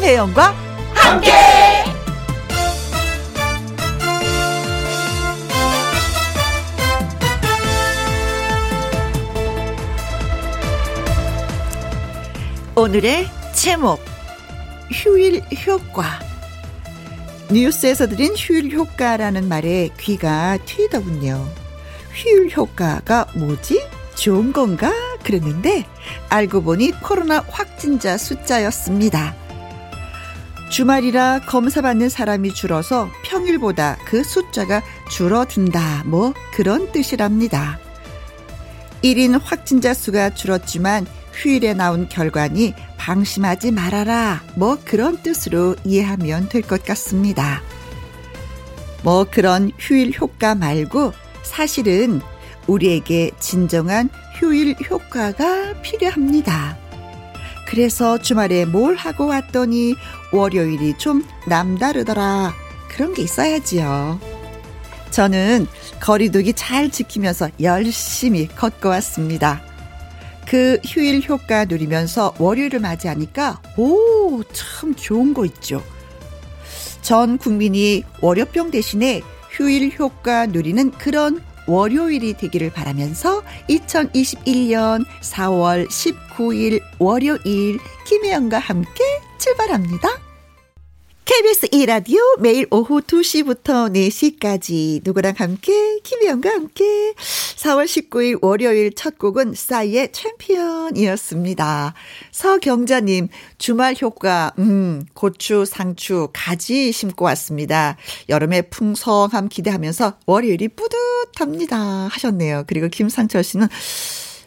김혜영과 함께. 오늘의 제목 휴일 효과 뉴스에서 드린 휴일 효과라는 말에 귀가 트이더군요. 휴일 효과가 뭐지? 좋은 건가? 그랬는데 알고 보니 코로나 확진자 숫자였습니다. 주말이라 검사받는 사람이 줄어서 평일보다 그 숫자가 줄어든다. 뭐 그런 뜻이랍니다. 1인 확진자 수가 줄었지만 휴일에 나온 결과니 방심하지 말아라. 뭐 그런 뜻으로 이해하면 될 것 같습니다. 뭐 그런 휴일 효과 말고 사실은 우리에게 진정한 휴일 효과가 필요합니다. 그래서 주말에 뭘 하고 왔더니 월요일이 좀 남다르더라. 그런 게 있어야지요. 저는 거리두기 잘 지키면서 열심히 걷고 왔습니다. 그 휴일 효과 누리면서 월요일을 맞이하니까 오, 참 좋은 거 있죠. 전 국민이 월요병 대신에 휴일 효과 누리는 그런 월요일이 되기를 바라면서 2021년 4월 19일 월요일 김혜영과 함께 출발합니다. KBS 2라디오 매일 오후 2시부터 4시까지 누구랑 함께 김혜영과 함께 4월 19일 월요일 첫 곡은 싸이의 챔피언이었습니다. 서경자님 주말 효과 음 고추 상추 가지 심고 왔습니다. 여름의 풍성함 기대하면서 월요일이 뿌듯합니다 하셨네요. 그리고 김상철 씨는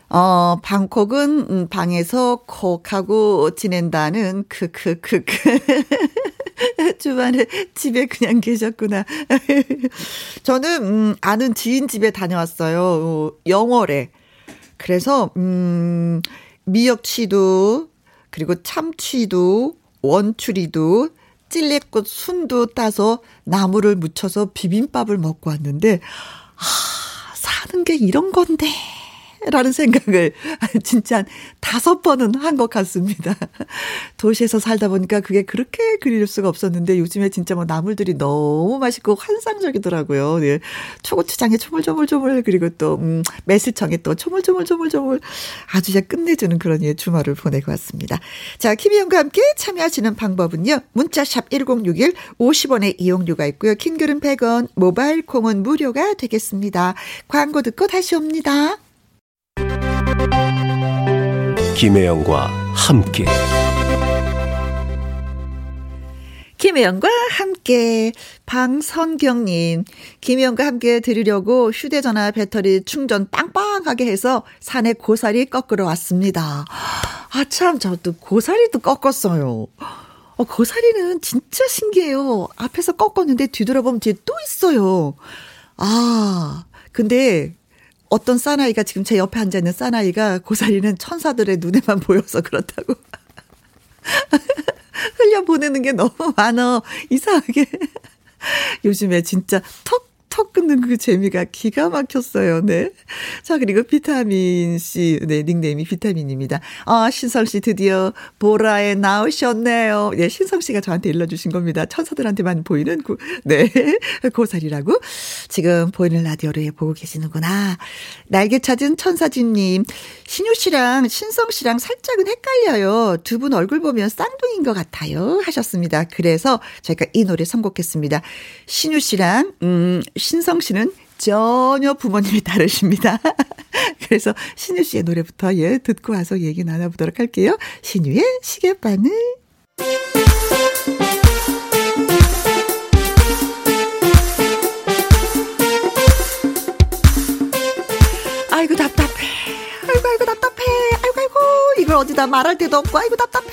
어, 방콕은 음, 방에서 콕하고 지낸다는 크크크크. 주말에 집에 그냥 계셨구나. 저는 음, 아는 지인 집에 다녀왔어요. 어, 영월에. 그래서 음, 미역치도 그리고 참치도 원추리도 찔레꽃 순도 따서 나무를 묻혀서 비빔밥을 먹고 왔는데 아, 사는 게 이런 건데. 라는 생각을 진짜 한 다섯 번은 한 것 같습니다. 도시에서 살다 보니까 그게 그렇게 그릴 수가 없었는데 요즘에 진짜 뭐 나물들이 너무 맛있고 환상적이더라고요. 네. 초고추장에 조물조물조물 그리고 또, 음, 매실청에 또 조물조물조물조물 아주 이제 끝내주는 그런 예, 주말을 보내고 왔습니다. 자, 김희영과 함께 참여하시는 방법은요. 문자샵 1061 50원의 이용료가 있고요. 킹글은 100원, 모바일 콩은 무료가 되겠습니다. 광고 듣고 다시 옵니다. 김혜영과 함께 김혜영과 함께 방선경님 김혜영과 함께 들으려고 휴대전화 배터리 충전 빵빵하게 해서 산에 고사리 꺾으러 왔습니다. 아 참 저도 고사리도 꺾었어요. 어, 고사리는 진짜 신기해요. 앞에서 꺾었는데 뒤돌아보면 뒤에 또 있어요. 아 근데 어떤 사나이가 지금 제 옆에 앉아 있는 사나이가 고사리는 천사들의 눈에만 보여서 그렇다고. 흘려 보내는 게 너무 많어. 이상하게. 요즘에 진짜 턱 턱 끊는 그 재미가 기가 막혔어요. 네. 자, 그리고 비타민 C. 네, 닉네임이 비타민입니다. 아, 신성 씨 드디어 보라에 나오셨네요. 네, 신성 씨가 저한테 일러주신 겁니다. 천사들한테만 보이는 그, 네. 고사리라고. 지금 보이는 라디오를 보고 계시는구나. 날개 찾은 천사진님. 신유 씨랑 신성 씨랑 살짝은 헷갈려요. 두 분 얼굴 보면 쌍둥이인 것 같아요. 하셨습니다. 그래서 저희가 이 노래 선곡했습니다. 신유 씨랑, 음, 신성 씨는 전혀 부모님이 다르십니다. 그래서 신유 씨의 노래부터 예, 듣고 와서 얘기 나눠보도록 할게요. 신유의 시계바늘. 이걸 어디다 말할 데도 없고 아이고 답답해.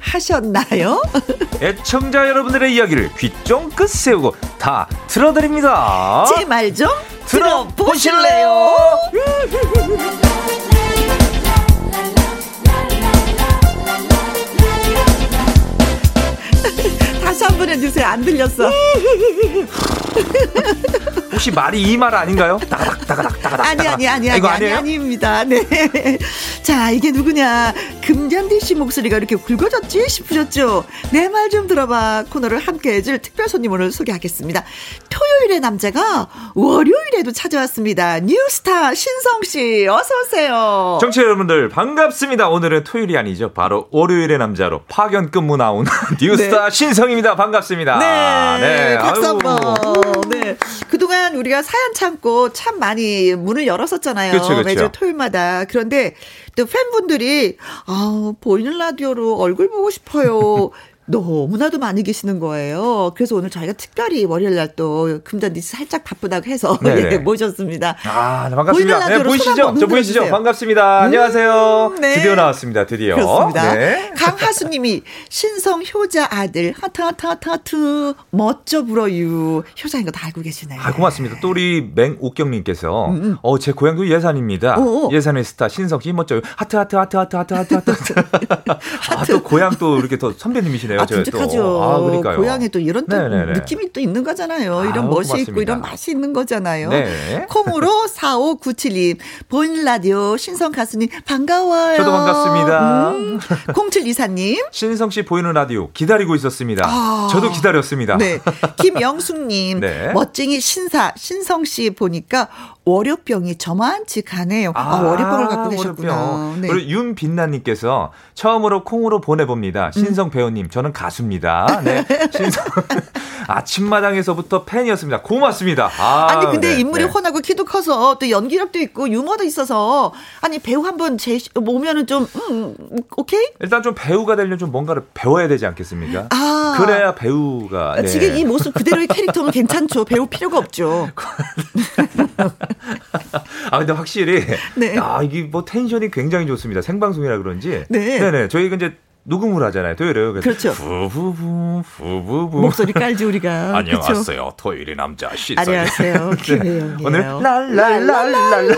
하셨나요? 애청자 여러분들의 이야기를 귀 쫑긋 세우고 다 들어드립니다. 제 말 좀 들어보실래요? 다시 한 번 해주세요. 안 들렸어. 혹시 말이 이 말 아닌가요? 따가닥 따가닥 따가닥. 아니 아니 아니 아, 아니 이거 아니? 아닙니다. 네. 자 이게 누구냐? 금잔디 씨 목소리가 이렇게 굵어졌지 싶으셨죠? 내 말 좀 들어봐 코너를 함께해줄 특별 손님 오늘 소개하겠습니다. 토요일의 남자가 월요일에도 찾아왔습니다. 뉴스타 신성 씨 어서 오세요. 정치 여러분들 반갑습니다. 오늘은 토요일이 아니죠. 바로 월요일의 남자로 파견 근무 나온 뉴스타 신성입니다. 반갑습니다. 네, 박수 아유. 한번. 네. 그동안 우리가 사연 참고 참 많이 문을 열었었잖아요. 그쵸, 그쵸. 매주 토요일마다. 그런데 또 팬분들이, 아 보이는 라디오로 얼굴 보고 싶어요. 너무나도 많이 계시는 거예요. 그래서 오늘 저희가 특별히 월요일 날 또 금잔디 씨 살짝 바쁘다고 해서. 예, 모셨습니다. 아, 네, 반갑습니다. 네, 보이시죠? 저 보이시죠? 반갑습니다. 안녕하세요. 네. 드디어 나왔습니다. 드디어. 그렇습니다. 네. 강하수님이 신성 효자 아들 하트 하트 하트 하트 멋져 불어유 효자인 거 다 알고 계시네. 아, 고맙습니다. 또 우리 맹옥경님께서, 어, 제 고향도 예산입니다. 음, 오, 오. 예산의 스타 신성 씨 멋져요. 하트, 하트, 하트, 하트, 하트, 하트, 하트. 아, 또 고향 또 이렇게 또 선배님이시네요. 아. 듬직하죠. 아, 그러니까요. 고향에 또 이런 또 네네네. 느낌이 또 있는 거잖아요. 이런 아우, 멋이 있고 고맙습니다. 이런 맛이 있는 거잖아요. 네. 콩으로 4597님, 보이는 라디오 신성 가수님 반가워요. 저도 반갑습니다. 음, 0724님. 신성 씨 보이는 라디오 기다리고 있었습니다. 아. 저도 기다렸습니다. 네. 김영숙님, 네. 멋쟁이 신사, 신성 씨 보니까 월요병이 저만치 가네요. 아, 월요병을 갖고 계셨구나. 네. 그리고 윤빛나님께서 처음으로 콩으로 보내봅니다. 신성 음. 배우님, 저는 가수입니다. 네, 신성 아침마당에서부터 팬이었습니다. 고맙습니다. 아, 아니 근데 네, 인물이 네. 훤하고 키도 커서 또 연기력도 있고 유머도 있어서 아니 배우 한번 제 오면은 좀 음, 오케이? 일단 좀 배우가 되려면 좀 뭔가를 배워야 되지 않겠습니까? 아. 그래야 배우가. 네. 지금 이 모습 그대로의 캐릭터는 괜찮죠. 배울 필요가 없죠. 아 근데 확실히 네. 아 이게 뭐 텐션이 굉장히 좋습니다. 생방송이라 그런지. 네. 네네. 저희가 이제 녹음을 하잖아요. 토요일에. 그렇죠. 후부부 후부부. 목소리 깔지 우리가. 그쵸? 안녕하세요. 토요일의 남자 시선. 안녕하세요. 김혜영이에요. 오늘 랄랄랄랄랄라.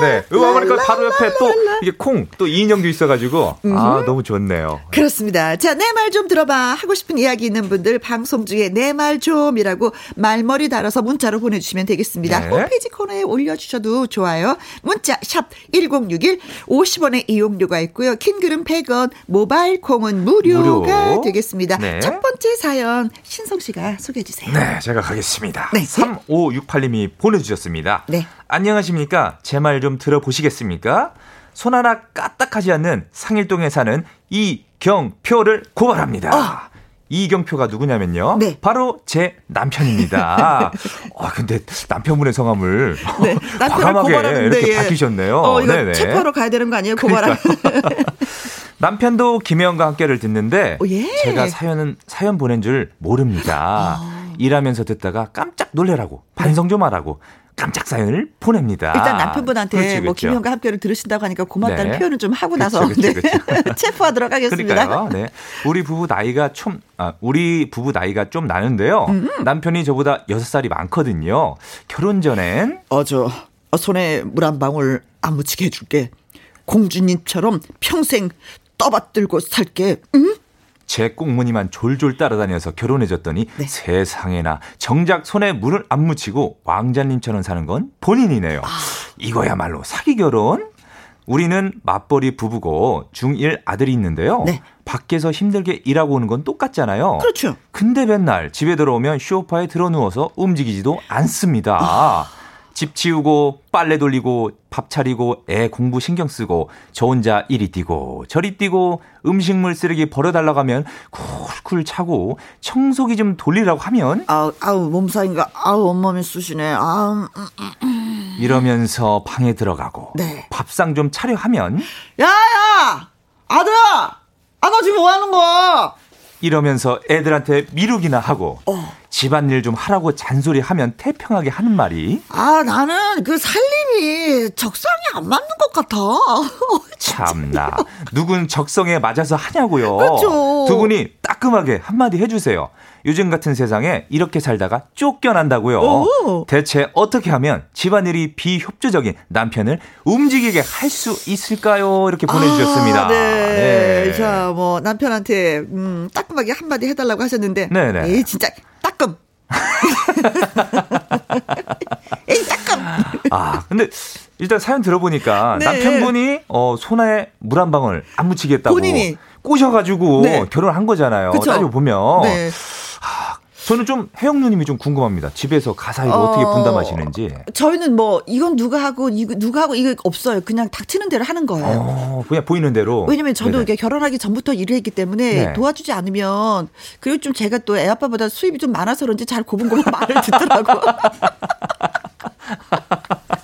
네. 음악하니까 바로 옆에 또 이게 콩 또 이인영도 있어가지고 아 너무 좋네요. 그렇습니다. 자, 내 말 좀 들어봐. 하고 싶은 이야기 있는 분들 방송 중에 내 말 좀이라고 말머리 달아서 문자로 보내주시면 되겠습니다. 네. 홈페이지 코너에 올려주셔도 좋아요. 문자 샵 1061, 50원의 이용료가 있고요. 킹글은 100원, 모바일 콩은 무료가 무료. 되겠습니다. 네. 첫 번째 사연 신성 씨가 소개해 주세요. 네, 제가 가겠습니다. 네. 3568님이 보내주셨습니다. 네. 안녕하십니까. 제 말 좀 들어보시겠습니까? 손 하나 까딱하지 않는 상일동에 사는 이경표를 고발합니다. 이경표가 누구냐면요. 네. 바로 제 남편입니다. 아, 근데 남편분의 성함을 네, 과감하게 이렇게 예. 밝히셨네요. 어, 이거 네네. 체포하러 가야 되는 거 아니에요? 고발하. 남편도 김혜영과 함께를 듣는데 오, 예. 제가 사연은 사연 보낸 줄 모릅니다. 아. 일하면서 듣다가 깜짝 놀래라고 반성 좀 하라고 깜짝 사연을 보냅니다. 일단 남편분한테 그렇지, 뭐 그렇죠. 김영과 함께를 들으신다고 하니까 고맙다는 네. 표현을 좀 하고 그렇죠, 나서 그렇죠, 네. 그렇죠. 체포하도록 하겠습니다. 그러니까요. 네. 우리 부부 나이가 좀, 아, 우리 부부 나이가 좀 나는데요. 음. 남편이 저보다 6살이 많거든요. 결혼 전엔 어, 저, 어, 손에 물 한 방울 안 묻히게 해줄게. 공주님처럼 평생 떠받들고 살게. 응? 제 꽁무니만 졸졸 따라다녀서 결혼해줬더니 네. 세상에나 정작 손에 물을 안 묻히고 왕자님처럼 사는 건 본인이네요. 아. 이거야말로 사기 결혼? 우리는 맞벌이 부부고 중1 아들이 있는데요. 네. 밖에서 힘들게 일하고 오는 건 똑같잖아요. 그렇죠. 근데 맨날 집에 들어오면 쇼파에 들어 누워서 움직이지도 않습니다. 아. 집 치우고 빨래 돌리고 밥 차리고 애 공부 신경 쓰고 저 혼자 이리 뛰고 저리 뛰고 음식물 쓰레기 버려달라고 하면 쿨쿨 자고 청소기 좀 돌리라고 하면 아우, 아우, 몸살인가. 아우, 온몸이 쑤시네. 아우, 음. 이러면서 방에 들어가고 네. 밥상 좀 차려 하면 야, 야! 아들아! 아, 너 지금 뭐 하는 거야? 이러면서 애들한테 미루기나 하고 어. 집안일 좀 하라고 잔소리하면 태평하게 하는 말이 아, 나는 그 살림이 적성이 안 맞는 것 같아. 참나 누군 적성에 맞아서 하냐고요. 그렇죠. 두 분이 따끔하게 한마디 해주세요. 요즘 같은 세상에 이렇게 살다가 쫓겨난다고요. 오. 대체 어떻게 하면 집안일이 비협조적인 남편을 움직이게 할 수 있을까요? 이렇게 보내주셨습니다. 아, 네. 네. 자, 뭐, 남편한테, 음, 따끔하게 한마디 해달라고 하셨는데. 네네. 에이, 진짜, 따끔. 에이, 잠깐. 아, 근데 일단 사연 들어보니까 네. 남편분이 어, 손에 물 한 방울 안 묻히겠다고 본인이. 꼬셔가지고 네. 결혼한 거잖아요. 그쵸? 따지고 보면. 네. 저는 좀 혜영 누님이 좀 궁금합니다. 집에서 가사 이거 어, 어... 떻게 분담하시는지. 저희는 뭐 이건 누가 하고 이거 누가 하고 이거 없어요. 그냥 닥치는 대로 하는 거예요. 어, 그냥 보이는 대로. 왜냐면 저도 네네. 이게 결혼하기 전부터 일을 했기 때문에 네. 도와주지 않으면 그리고 좀 제가 또 애 아빠보다 수입이 좀 많아서 그런지 잘 고분고분 말을 듣더라고.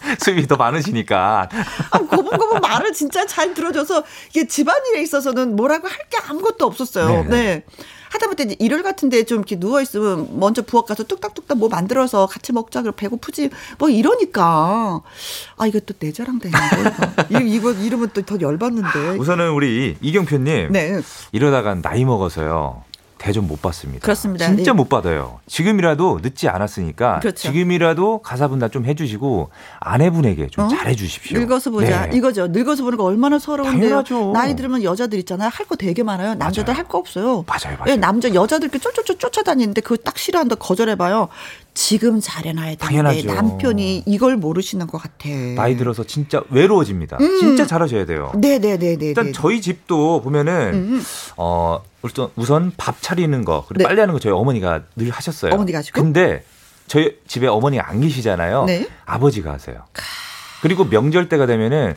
수입이 더 많으시니까. 아, 고분고분 말을 진짜 잘 들어줘서 이게 집안일에 있어서는 뭐라고 할 게 아무것도 없었어요. 네네. 네. 하다못해 일요일 같은데 좀 이렇게 누워 있으면 먼저 부엌 가서 뚝딱뚝딱 뭐 만들어서 같이 먹자 그럼 배고프지 뭐 이러니까 아또내 자랑 되는데 이거, 이거 이러면 또 더 열받는데 우선은 우리 이경표님. 네 이러다가 나이 먹어서요. 대접 못 받습니다. 그렇습니다. 진짜 네. 못 받아요. 지금이라도 늦지 않았으니까 그렇죠. 지금이라도 가사 분담 좀 해주시고 아내분에게 좀 어? 잘해주십시오. 늙어서 보자. 네. 이거죠. 늙어서 보는 거 얼마나 서러운데요. 당연하죠. 나이 들으면 여자들 있잖아요. 할 거 되게 많아요. 남자들. 할 거 없어요. 맞아요, 맞아요. 예, 남자 여자들께 쫓쫓쫓 쫓아다니는데 그거 딱 싫어한다 거절해봐요. 지금 잘해놔야 되는데 당연하죠. 남편이 이걸 모르시는 것 같아. 나이 들어서 진짜 외로워집니다. 진짜 잘하셔야 돼요. 음. 네네네네. 일단 저희 집도 보면은 음. 어 우선 우선 밥 차리는 거 그리고 네. 빨래하는 거 저희 어머니가 늘 하셨어요. 어머니가 하시고? 근데 저희 집에 어머니가 안 계시잖아요. 네. 아버지가 하세요. 그리고 명절 때가 되면은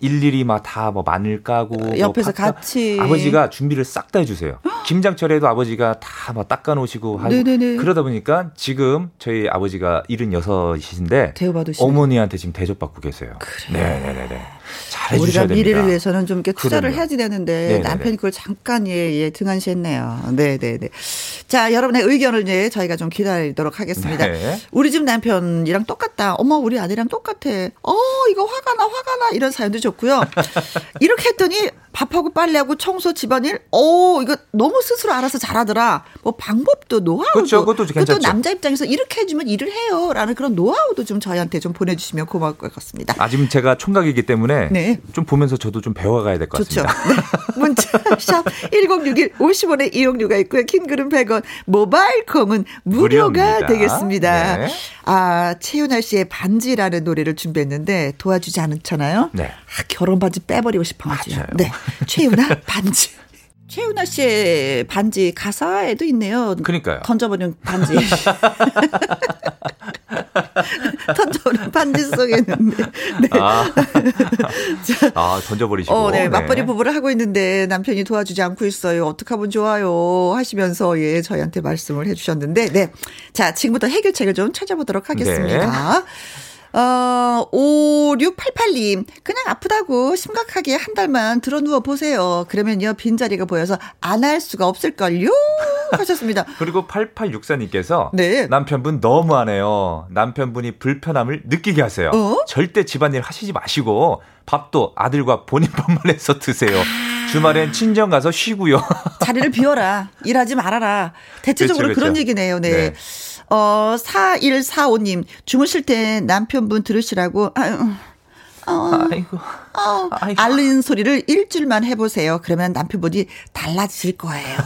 일일이 막 다 뭐 마늘 까고 뭐 옆에서 파- 같이. 아버지가 준비를 싹 다 해주세요. 김장철에도 아버지가 다 막 닦아놓으시고 하고 네네네. 그러다 보니까 지금 저희 아버지가 76이신데 대우받으시네. 어머니한테 지금 대접받고 계세요. 네네네네. 잘해 주셔야 우리가 됩니다. 미래를 위해서는 좀 이렇게 투자를 그럼요. 해야지 되는데 네네네. 남편이 그걸 잠깐 예, 예 등한시했네요. 네 네 네. 자 여러분의 의견을 이제 저희가 좀 기다리도록 하겠습니다. 네. 우리 집 남편이랑 똑같다. 어머 우리 아들이랑 똑같아. 어 이거 화가 나 화가 나 이런 사연도 좋고요. 이렇게 했더니 밥하고 빨래하고 청소 집안일. 어 이거 너무 스스로 알아서 잘하더라. 뭐 방법도 노하우도. 그렇죠. 그것도 괜찮죠. 남자 입장에서 이렇게 해주면 일을 해요라는 그런 노하우도 좀 저희한테 좀 보내주시면 고마울 것 같습니다. 아, 지금 제가 총각이기 때문에 네. 좀 보면서 저도 좀 배워가야 될 것. 같습니다. 네. 문자 샵 1061 50원의 이용료가 있고요. 킹글은 100원, 모바일 콩은 무료가 무료입니다. 되겠습니다. 네. 아, 최윤아 씨의 반지라는 노래를 준비했는데 도와주지 않잖아요. 네. 아, 결혼 반지 빼버리고 싶어가지고. 맞아요. 네. 최윤아 반지. 최윤아 씨의 반지 가사에도 있네요. 그러니까요. 던져버린 반지. 던져버린 반지 속에는. 네. 아, 아 던져버리시고. 어, 네. 맞벌이 부부를 하고 있는데 남편이 도와주지 않고 있어요. 어떻게 하면 좋아요? 하시면서 예, 저희한테 말씀을 해주셨는데, 네. 자, 지금부터 해결책을 좀 찾아보도록 하겠습니다. 어, 5688님, 그냥 아프다고 심각하게 한 달만 들어 누워 보세요. 그러면요, 빈자리가 보여서 안 할 수가 없을걸요? 하셨습니다. 그리고 8864님께서 네. 남편분 너무하네요. 남편분이 불편함을 느끼게 하세요. 어? 절대 집안일 하시지 마시고 밥도 아들과 본인 밥만 해서 드세요. 주말엔 친정 가서 쉬고요. 자리를 비워라. 일하지 말아라. 대체적으로 그렇죠, 그런 그렇죠. 얘기네요. 네. 네. 어, 4145님, 주무실 때 남편분 들으시라고, 아유, 어, 아이고. 어, 아이고. 앓는 소리를 일주일만 해보세요. 그러면 남편분이 달라질 거예요.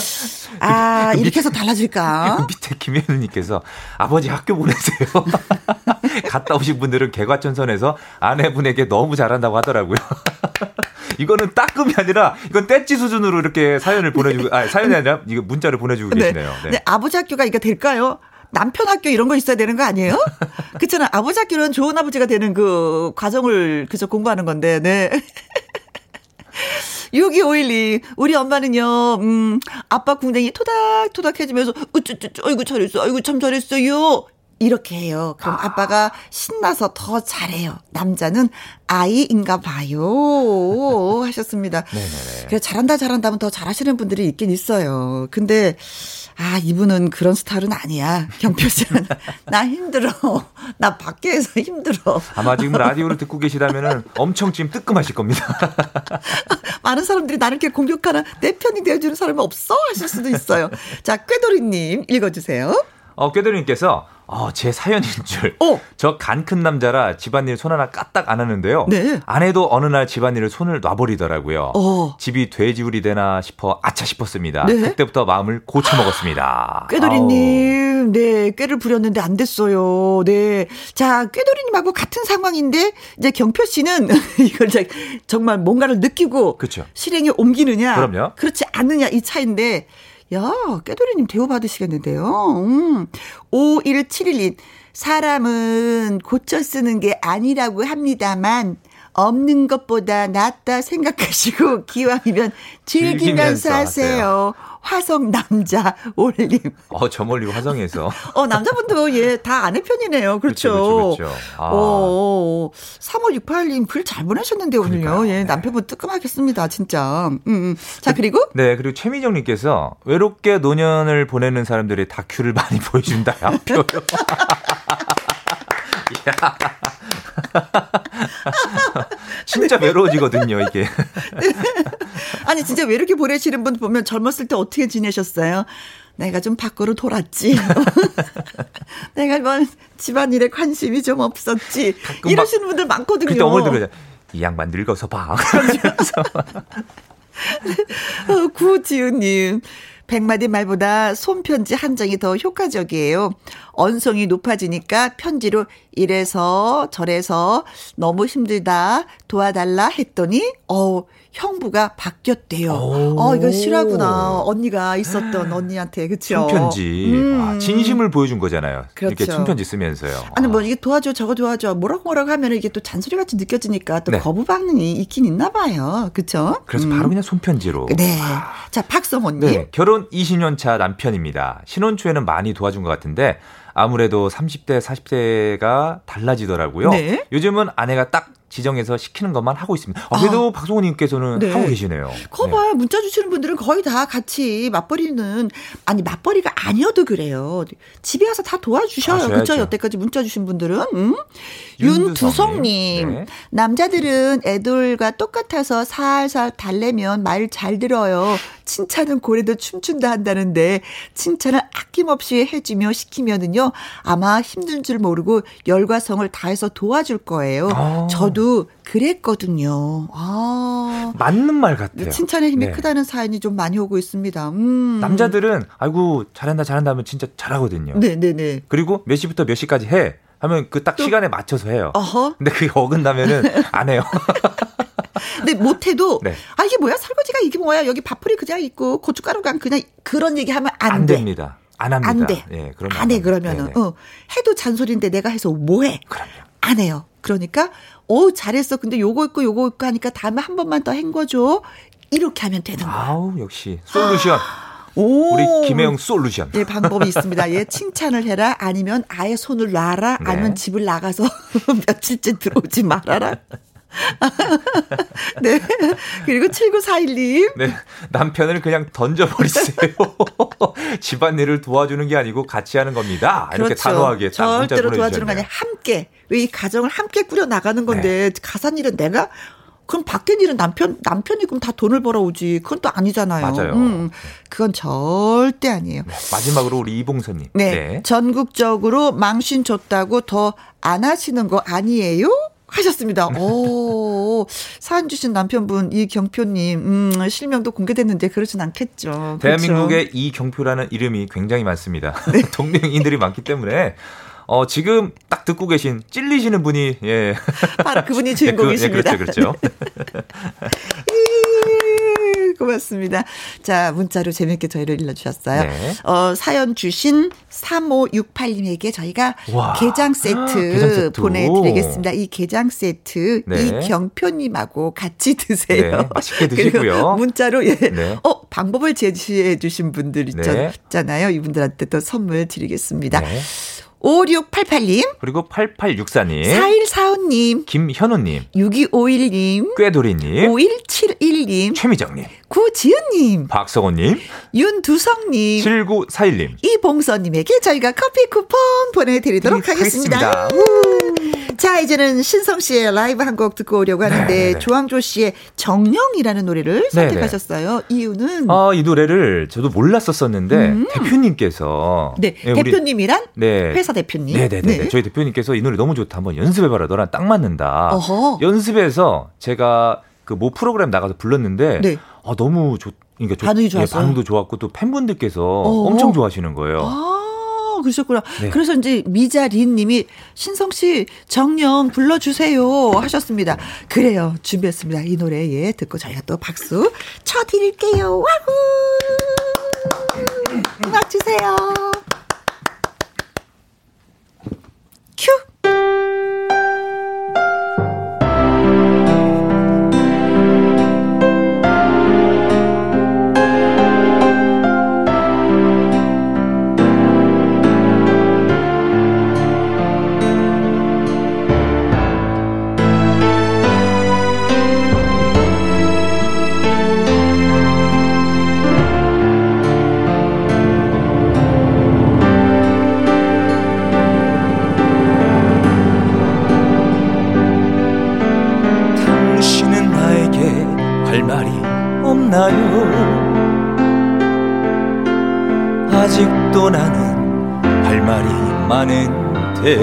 아, 이렇게 해서 달라질까? 밑에 김현우님께서 아버지 학교 보내세요. 갔다 오신 분들은 개과천선해서 아내분에게 너무 잘한다고 하더라고요. 이거는 따끔이 아니라 이건 떼찌 수준으로 이렇게 사연을 보내주고 아 사연이 아니라 이거 문자를 보내주고 계시네요. 네. 네, 아버지 학교가 이게 될까요? 남편 학교 이런 거 있어야 되는 거 아니에요? 그렇잖아. 아버지 학교는 좋은 아버지가 되는 그 과정을 그저 공부하는 건데, 네. 6251님, 우리 엄마는요, 음, 아빠 궁뎅이 토닥토닥 해주면서, 으쭈쭈쭈, 아이고, 잘했어, 아이고, 참 잘했어요. 이렇게 해요. 그럼 아. 빠가 신나서 더 잘해요. 남자는 아이인가 봐요. 하셨습니다. 네네네. 그래, 잘한다, 잘한다 하면 더 잘하시는 분들이 있긴 있어요. 근데, 아, 이분은 그런 스타일은 아니야. 경표 씨는. 나 힘들어. 나 밖에서 힘들어. 아마 지금 라디오를 듣고 계시다면은 엄청 지금 뜨끔하실 겁니다. 많은 사람들이 나를 이렇게 공격하나 내 편이 되어주는 사람이 없어 하실 수도 있어요. 자, 꾀돌이님 읽어주세요. 어, 꾀돌이님께서 어, 제 사연인 줄. 어. 저 간 큰 남자라 집안일 손 하나 까딱 안 하는데요. 네. 아내도 어느 날 집안일을 손을 놔버리더라고요. 어. 집이 돼지우리 되나 싶어 아차 싶었습니다. 네. 그때부터 마음을 고쳐 먹었습니다. 꾀돌이님, 네, 꾀를 부렸는데 안 됐어요. 네. 자, 꾀돌이님하고 같은 상황인데, 이제 경표 씨는 이걸 정말 뭔가를 느끼고 그쵸. 실행에 옮기느냐. 그럼요. 그렇지 않느냐, 이 차인데, 야, 꾀돌이님 대우 받으시겠는데요. 음. 51712. 사람은 고쳐 쓰는 게 아니라고 합니다만, 없는 것보다 낫다 생각하시고, 기왕이면 즐기면서 즐기면서 하세요. 화성 남자 올림. 어, 저 멀리 화성에서. 어, 남자분도 예, 다 아내 편이네요. 그렇죠. 그렇죠, 그렇죠. 아. 어, 3568님 글 잘 보내셨는데, 오늘요. 예, 네. 남편분 뜨끔하겠습니다. 진짜. 음, 음. 자, 그리고 네, 그리고 최미정 님께서 외롭게 노년을 보내는 사람들의 다큐를 많이 보여준다. 야. 진짜 외로워지거든요, 이게. 아니 진짜 왜 이렇게 보내시는 분 보면 젊었을 때 어떻게 지내셨어요? 내가 좀 밖으로 돌았지. 내가 뭐 집안일에 관심이 좀 없었지. 이러시는 분들 많거든요. 그때 어머니들 그러죠. 이 양반 늙어서 봐. 어, 구지은님. 백마디 말보다 손편지 한 장이 더 효과적이에요. 언성이 높아지니까 편지로 이래서 저래서 너무 힘들다 도와달라 했더니 어 형부가 바뀌었대요. 오. 어 이거 실화구나. 언니가 있었던 언니한테 그쵸? 손편지. 음. 아, 진심을 보여준 거잖아요. 이렇게 그렇죠. 손편지 쓰면서요. 아니 뭐 아. 이게 도와줘 저거 도와줘 뭐라고 뭐라고 하면 이게 또 잔소리 같이 느껴지니까 또 네. 거부 반응이 있긴 있나 봐요. 그쵸? 그래서 음. 바로 그냥 손편지로. 네. 자 박성호님. 네, 결혼 20년 차 남편입니다. 신혼 초에는 많이 도와준 것 같은데 아무래도 30대, 40대가 달라지더라고요. 네. 요즘은 아내가 딱 지정해서 시키는 것만 하고 있습니다. 아, 그래도 박성호님께서는 네. 하고 계시네요. 거 봐요. 문자 주시는 분들은 거의 다 같이 맞벌이는 아니 맞벌이가 아니어도 그래요. 집에 와서 다 도와주셔요. 그렇죠? 여태까지 문자 주신 분들은 음? 윤두성님. 윤두성님 네. 남자들은 애들과 똑같아서 살살 달래면 말 잘 들어요. 칭찬은 고래도 춤춘다 한다는데 칭찬을 아낌없이 해주며 시키면은요 아마 힘든 줄 모르고 열과 성을 다해서 도와줄 거예요. 아. 저도 그랬거든요. 아. 맞는 말 같아요. 칭찬의 힘이 네. 크다는 사연이 좀 많이 오고 있습니다. 음. 남자들은 아이고 잘한다 잘한다 하면 진짜 잘하거든요. 네네네. 그리고 몇 시부터 몇 시까지 해 하면 그 딱 시간에 맞춰서 해요. 어허. 근데 그게 어긋나면은 안 해요. 근데 못해도 네. 아 이게 뭐야 설거지가 이게 뭐야 여기 밥풀이 그냥 있고 고춧가루가 그냥 그런 얘기하면 안, 안 돼. 됩니다. 안 합니다. 안 돼. 예, 그런 안해 그러면은 네네. 어 해도 잔소리인데 내가 해서 뭐해? 그럼요. 안 해요. 그러니까 어 잘했어. 근데 요거 있고 요거 있고 하니까 다음에 한 번만 더 헹궈줘. 이렇게 하면 되는 거야. 아우 역시 솔루션. 오. 우리 김혜영 솔루션. 예, 방법이 있습니다. 예, 칭찬을 해라. 아니면 아예 손을 놔라. 네. 아니면 집을 나가서 며칠째 들어오지 말아라. 네. 그리고 7941님. 네, 남편을 그냥 던져버리세요. 집안일을 도와주는 게 아니고 같이 하는 겁니다. 이렇게 단호하게 그렇죠. 절대로 도와주는 거. 아니라 함께. 왜이 가정을 함께 꾸려 나가는 건데 가사일은 내가 그럼 밖에 일은 남편 남편이 그럼 다 돈을 벌어오지. 그건 또 아니잖아요. 맞아요. 음, 그건 절대 아니에요. 마지막으로 우리 이봉선님. 네. 전국적으로 망신 줬다고 더 안 하시는 거 아니에요? 하셨습니다. 오, 사연 주신 남편분 이경표님, 음, 실명도 공개됐는데 그러진 않겠죠. 그렇죠? 대한민국에 이경표라는 이름이 굉장히 많습니다. 네. 동명인들이 많기 때문에 어, 지금 딱 듣고 계신 찔리시는 분이 예. 바로 그분이 예, 주인공이십니다. 그, 예, 그렇죠, 그렇죠. 예, 고맙습니다. 자, 문자로 재밌게 저희를 일러주셨어요. 네. 어, 사연 주신 3568님에게 저희가 와. 게장 세트, 게장 세트. 보내드리겠습니다. 이 게장 세트 네. 이경표님하고 같이 드세요. 네, 맛있게 드시고요. 문자로 예. 네. 어 방법을 제시해 주신 분들 네. 있잖아요. 이분들한테 또 선물 드리겠습니다. 네. 5688님, 그리고 8864님, 4145님, 김현우님, 6251님, 꾀돌이님, 5171님, 최미정님, 구지은님, 박성호님, 윤두성님, 7941님. 이봉선님에게 저희가 커피 쿠폰 보내드리도록 하겠습니다. 하겠습니다. 자, 이제는 신성 씨의 라이브 한 곡 듣고 오려고 하는데 네네. 조항조 씨의 정령이라는 노래를 선택하셨어요. 네네. 이유는 아, 이 노래를 저도 몰랐었었는데 음. 대표님께서 네, 네 대표님이란 네. 회사 대표님. 네, 네, 네. 저희 대표님께서 이 노래 너무 좋다. 한번 연습해 봐라. 너랑 딱 맞는다. 어허. 연습해서 제가 그모 프로그램 나가서 불렀는데 네. 아, 너무 좋 그러니까 반응이 좋았어요. 예, 반응도 좋았고 또 팬분들께서 어허. 엄청 좋아하시는 거예요. 아. 그러셨구나. 네. 그래서 이제 미자린 님이 신성 씨 정령 불러주세요 하셨습니다. 그래요. 준비했습니다. 이 노래 예 듣고 저희가 또 박수 쳐드릴게요. 와후! 음악 주세요. 큐! 아직도 나는 할 말이 많은데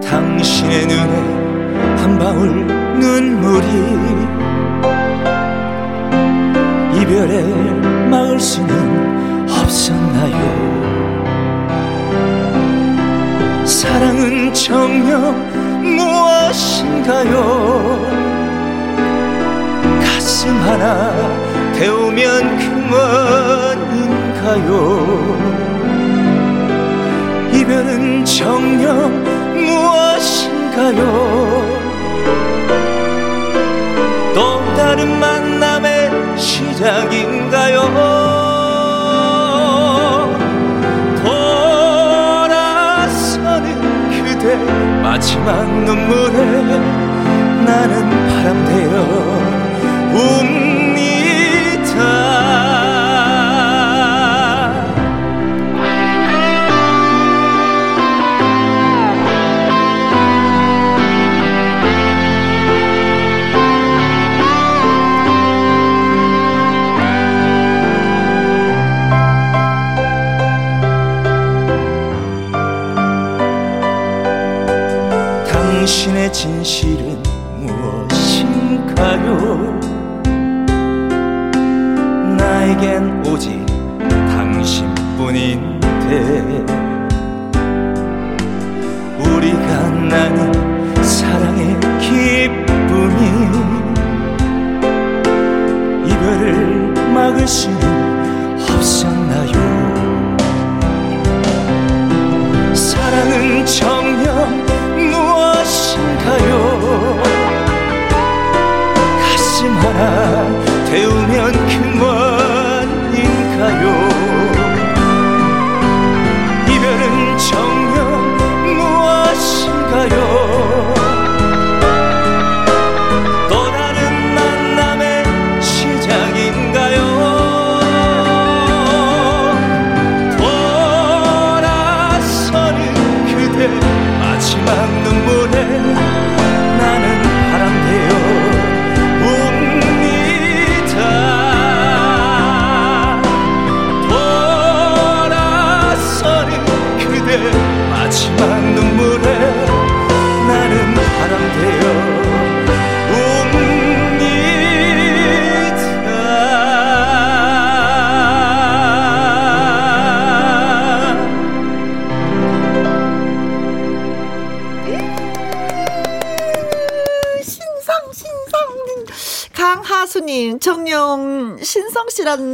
당신의 눈에 한 방울 눈물이 이별을 막을 수는 없었나요? 사랑은 정녕 무엇인가요? 가슴 하나 태우면 그만인가요? 이별은 정녕 무엇인가요? 또 다른 만남의 시작인가요? 돌아서는 그대 마지막 눈물에 나는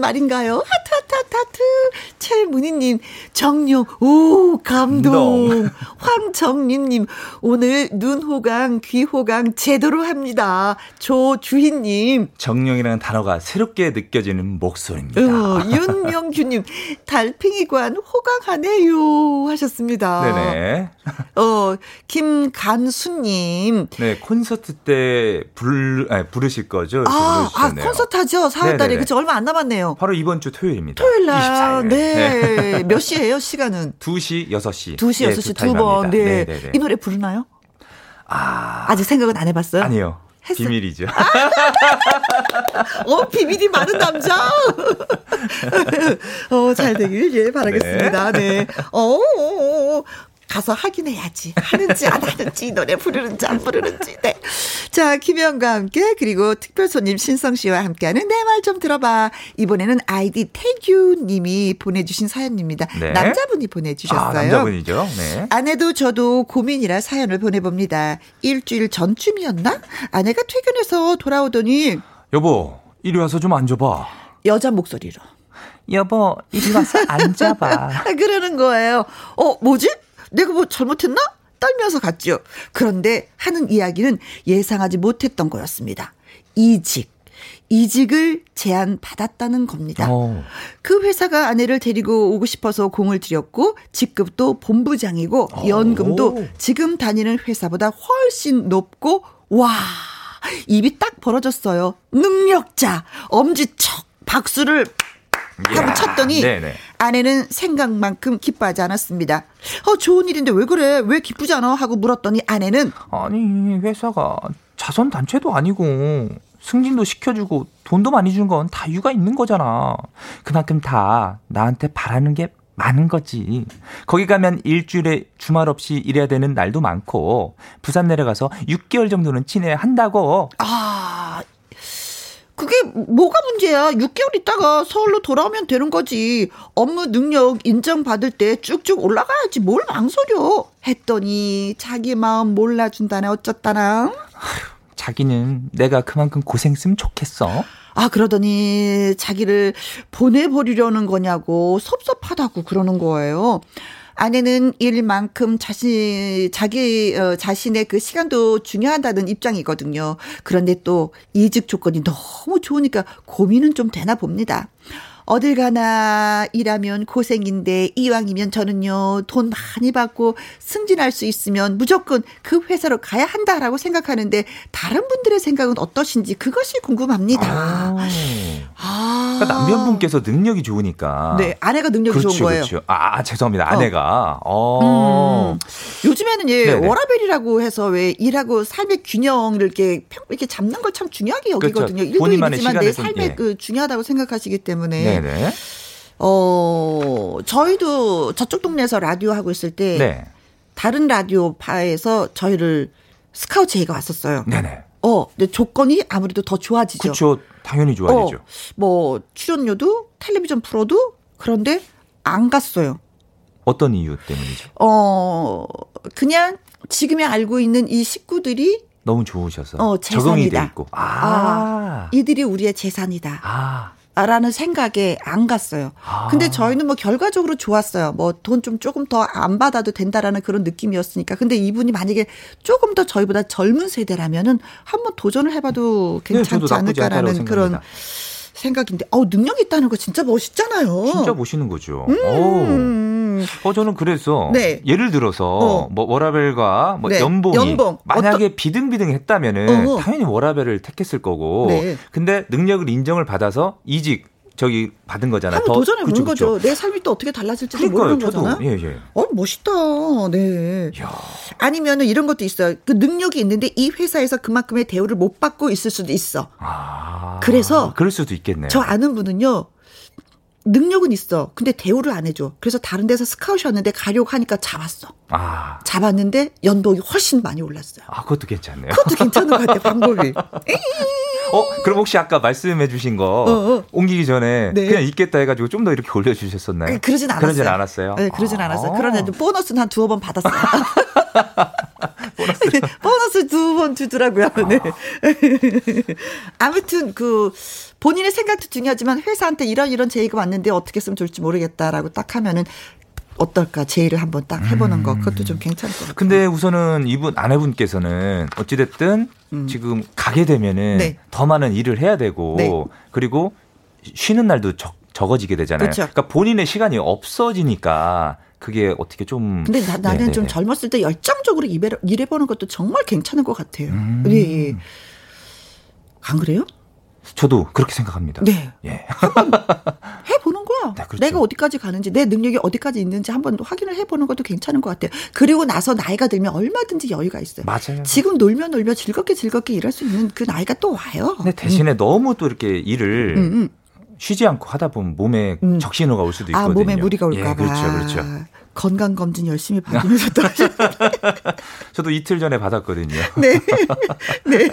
말인가요? 하트, 하트, 하트, 하트. 최문희님, 정용, 오, 감동. 황정림님, 오늘 눈호강, 귀호강 제대로 합니다. 조주희님. 정용이라는 단어가 새롭게 느껴지는 목소리입니다. 어, 윤명규님, 달팽이관 호강하네요. 하셨습니다. 네네. 어, 김간수님. 네, 콘서트 때 불, 아니, 부르실 거죠? 아, 아, 콘서트 하죠? 4월달에. 그쵸? 얼마 안 남았네요. 바로 이번 주 토요일입니다. 토요일 날. 24일. 네. 네. 몇 시예요, 시간은? 2시, 6시. 2시, 예, 6시 타임 두 번. 네. 네네네. 이 노래 부르나요? 아, 아직 생각은 안 해봤어요? 아니요. 했어요. 비밀이죠. 어, 비밀이 많은 남자. 어, 잘 되길, 예, 바라겠습니다. 네. 어, 어, 어, 가서 확인해야지. 하는지 안 하는지, 노래 부르는지 안 부르는지. 네. 자, 김혜영과 함께, 그리고 특별 손님 신성 씨와 함께하는 내 말 좀 들어봐. 이번에는 아이디 태규 님이 보내주신 사연입니다. 네. 남자분이 보내주셨어요. 아, 남자분이죠. 네. 아내도 저도 고민이라 사연을 보내봅니다. 일주일 전쯤이었나? 아내가 퇴근해서 돌아오더니 여보, 이리 와서 좀 앉아봐. 여자 목소리로. 여보, 이리 와서 앉아봐. 그러는 거예요. 어, 뭐지? 내가 뭐 잘못했나? 떨면서 갔죠. 그런데 하는 이야기는 예상하지 못했던 거였습니다. 이직. 이직을 제안받았다는 겁니다. 어. 그 회사가 아내를 데리고 오고 싶어서 공을 들였고 직급도 본부장이고 연금도 오. 지금 다니는 회사보다 훨씬 높고 와 입이 딱 벌어졌어요. 능력자 엄지척 박수를 하고 쳤더니 네네. 아내는 생각만큼 기뻐하지 않았습니다. 어 좋은 일인데 왜 그래? 왜 기쁘지 않아? 하고 물었더니 아내는 아니, 회사가 자선 단체도 아니고 승진도 시켜주고 돈도 많이 준 건 다 이유가 있는 거잖아. 그만큼 다 나한테 바라는 게 많은 거지. 거기 가면 일주일에 주말 없이 일해야 되는 날도 많고 부산 내려가서 6개월 정도는 지내야 한다고. 아, 그게 뭐가 문제야? 6개월 있다가 서울로 돌아오면 되는 거지. 업무 능력 인정받을 때 쭉쭉 올라가야지. 뭘 망설여? 했더니 자기 마음 몰라준다네 어쩌다나. 자기는 내가 그만큼 고생했으면 좋겠어. 아, 그러더니 자기를 보내버리려는 거냐고 섭섭하다고 그러는 거예요. 아내는 일만큼 자신, 자기, 어, 자신의 그 시간도 중요하다는 입장이거든요. 그런데 또 이직 조건이 너무 좋으니까 고민은 좀 되나 봅니다. 어딜 가나 일하면 고생인데 이왕이면 저는요 돈 많이 받고 승진할 수 있으면 무조건 그 회사로 가야 한다라고 생각하는데 다른 분들의 생각은 어떠신지 그것이 궁금합니다. 아, 그러니까 남편분께서 능력이 좋으니까. 네 아내가 능력이 그렇죠, 좋은 거예요. 그렇죠. 아, 죄송합니다. 아내가. 어. 음. 요즘에는 예 네네. 워라벨이라고 해서 왜 일하고 삶의 균형을 이렇게 평- 이렇게 잡는 걸 참 중요하게 여기거든요. 그렇죠. 일도 일이지만 내 삶에 예. 그 중요하다고 생각하시기 때문에 네네. 어 저희도 저쪽 동네에서 라디오 하고 있을 때 네. 다른 라디오 파에서 저희를 스카우트 제의가 왔었어요. 네네. 어, 근데 조건이 아무래도 더 좋아지죠. 그렇죠. 당연히 좋아지죠. 어, 뭐 출연료도 텔레비전 프로도 그런데 안 갔어요. 어떤 이유 때문이죠? 어, 그냥 지금에 알고 있는 이 식구들이 너무 좋으셔서 어, 적응이 돼 재산이다. 있고. 아. 이들이 우리의 재산이다. 아. 라는 생각에 안 갔어요. 아. 근데 저희는 뭐 결과적으로 좋았어요. 뭐 돈 좀 조금 더 안 받아도 된다라는 그런 느낌이었으니까. 근데 이분이 만약에 조금 더 저희보다 젊은 세대라면은 한번 도전을 해봐도 네, 괜찮지 않다고 않을까라는 그런 생각합니다. 생각인데, 어 능력 있다는 거 진짜 멋있잖아요. 진짜 멋있는 거죠. 음. 어, 저는 그래서 네. 예를 들어서 어. 뭐 워라벨과 뭐 네, 연봉이 연봉. 만약에 비등비등했다면은 어허. 당연히 워라벨을 택했을 거고. 네. 근데 능력을 인정을 받아서 이직 저기 받은 거잖아요. 한번 도전해 보는 그쵸, 거죠. 그쵸. 내 삶이 또 어떻게 달라질지도 그러니까요. 모르는 저도 거잖아. 예, 예. 어 멋있다. 네. 야. 아니면은 이런 것도 있어요. 그 능력이 있는데 이 회사에서 그만큼의 대우를 못 받고 있을 수도 있어. 아. 그래서 그럴 수도 있겠네요. 저 아는 분은요. 능력은 있어. 근데 대우를 안 해줘. 그래서 다른 데서 스카웃이었는데 가려고 하니까 잡았어. 아. 잡았는데 연봉이 훨씬 많이 올랐어요. 아, 그것도 괜찮네요. 그것도 괜찮은 것 같아, 방법이. 어, 그럼 혹시 아까 말씀해 주신 거 어, 어. 옮기기 전에 네. 그냥 있겠다 해가지고 좀 더 이렇게 올려주셨었나요? 아니, 그러진 않았어요. 그러진 않았어요. 네, 그러진 않았어요. 아. 그러나 이제 보너스는 한 두어 번 받았어요. 보너스 두 번 주더라고요. 네. 아무튼 그 본인의 생각도 중요하지만 회사한테 이런 이런 제의가 왔는데 어떻게 쓰면 좋을지 모르겠다라고 딱 하면은 어떨까 제의를 한번 딱 해보는 거 그것도 좀 괜찮을 것 같아요. 근데 우선은 이분 아내분께서는 어찌됐든 지금 가게 되면은 음. 네. 더 많은 일을 해야 되고 네. 그리고 쉬는 날도 적, 적어지게 되잖아요. 그쵸. 그러니까 본인의 시간이 없어지니까 그게 어떻게 좀 근데 나, 나는 네네네. 좀 젊었을 때 열정적으로 일해, 일해보는 것도 정말 괜찮은 것 같아요. 음. 예, 예. 안 그래요? 저도 그렇게 생각합니다. 네. 예. 해보 네, 그렇죠. 내가 어디까지 가는지 내 능력이 어디까지 있는지 한번 확인을 해보는 것도 괜찮은 것 같아요. 그리고 나서 나이가 들면 얼마든지 여유가 있어요. 맞아요. 지금 놀면 놀면 즐겁게 즐겁게 일할 수 있는 그 나이가 또 와요. 근데 대신에 너무 또 이렇게 일을 음, 음. 쉬지 않고 하다 보면 몸에 음. 적신호가 올 수도 아 있거든요. 몸에 무리가 올까봐. 예, 그렇죠, 그렇죠. 건강 검진 열심히 받으면서. 저도 이틀 전에 받았거든요. 네. 네.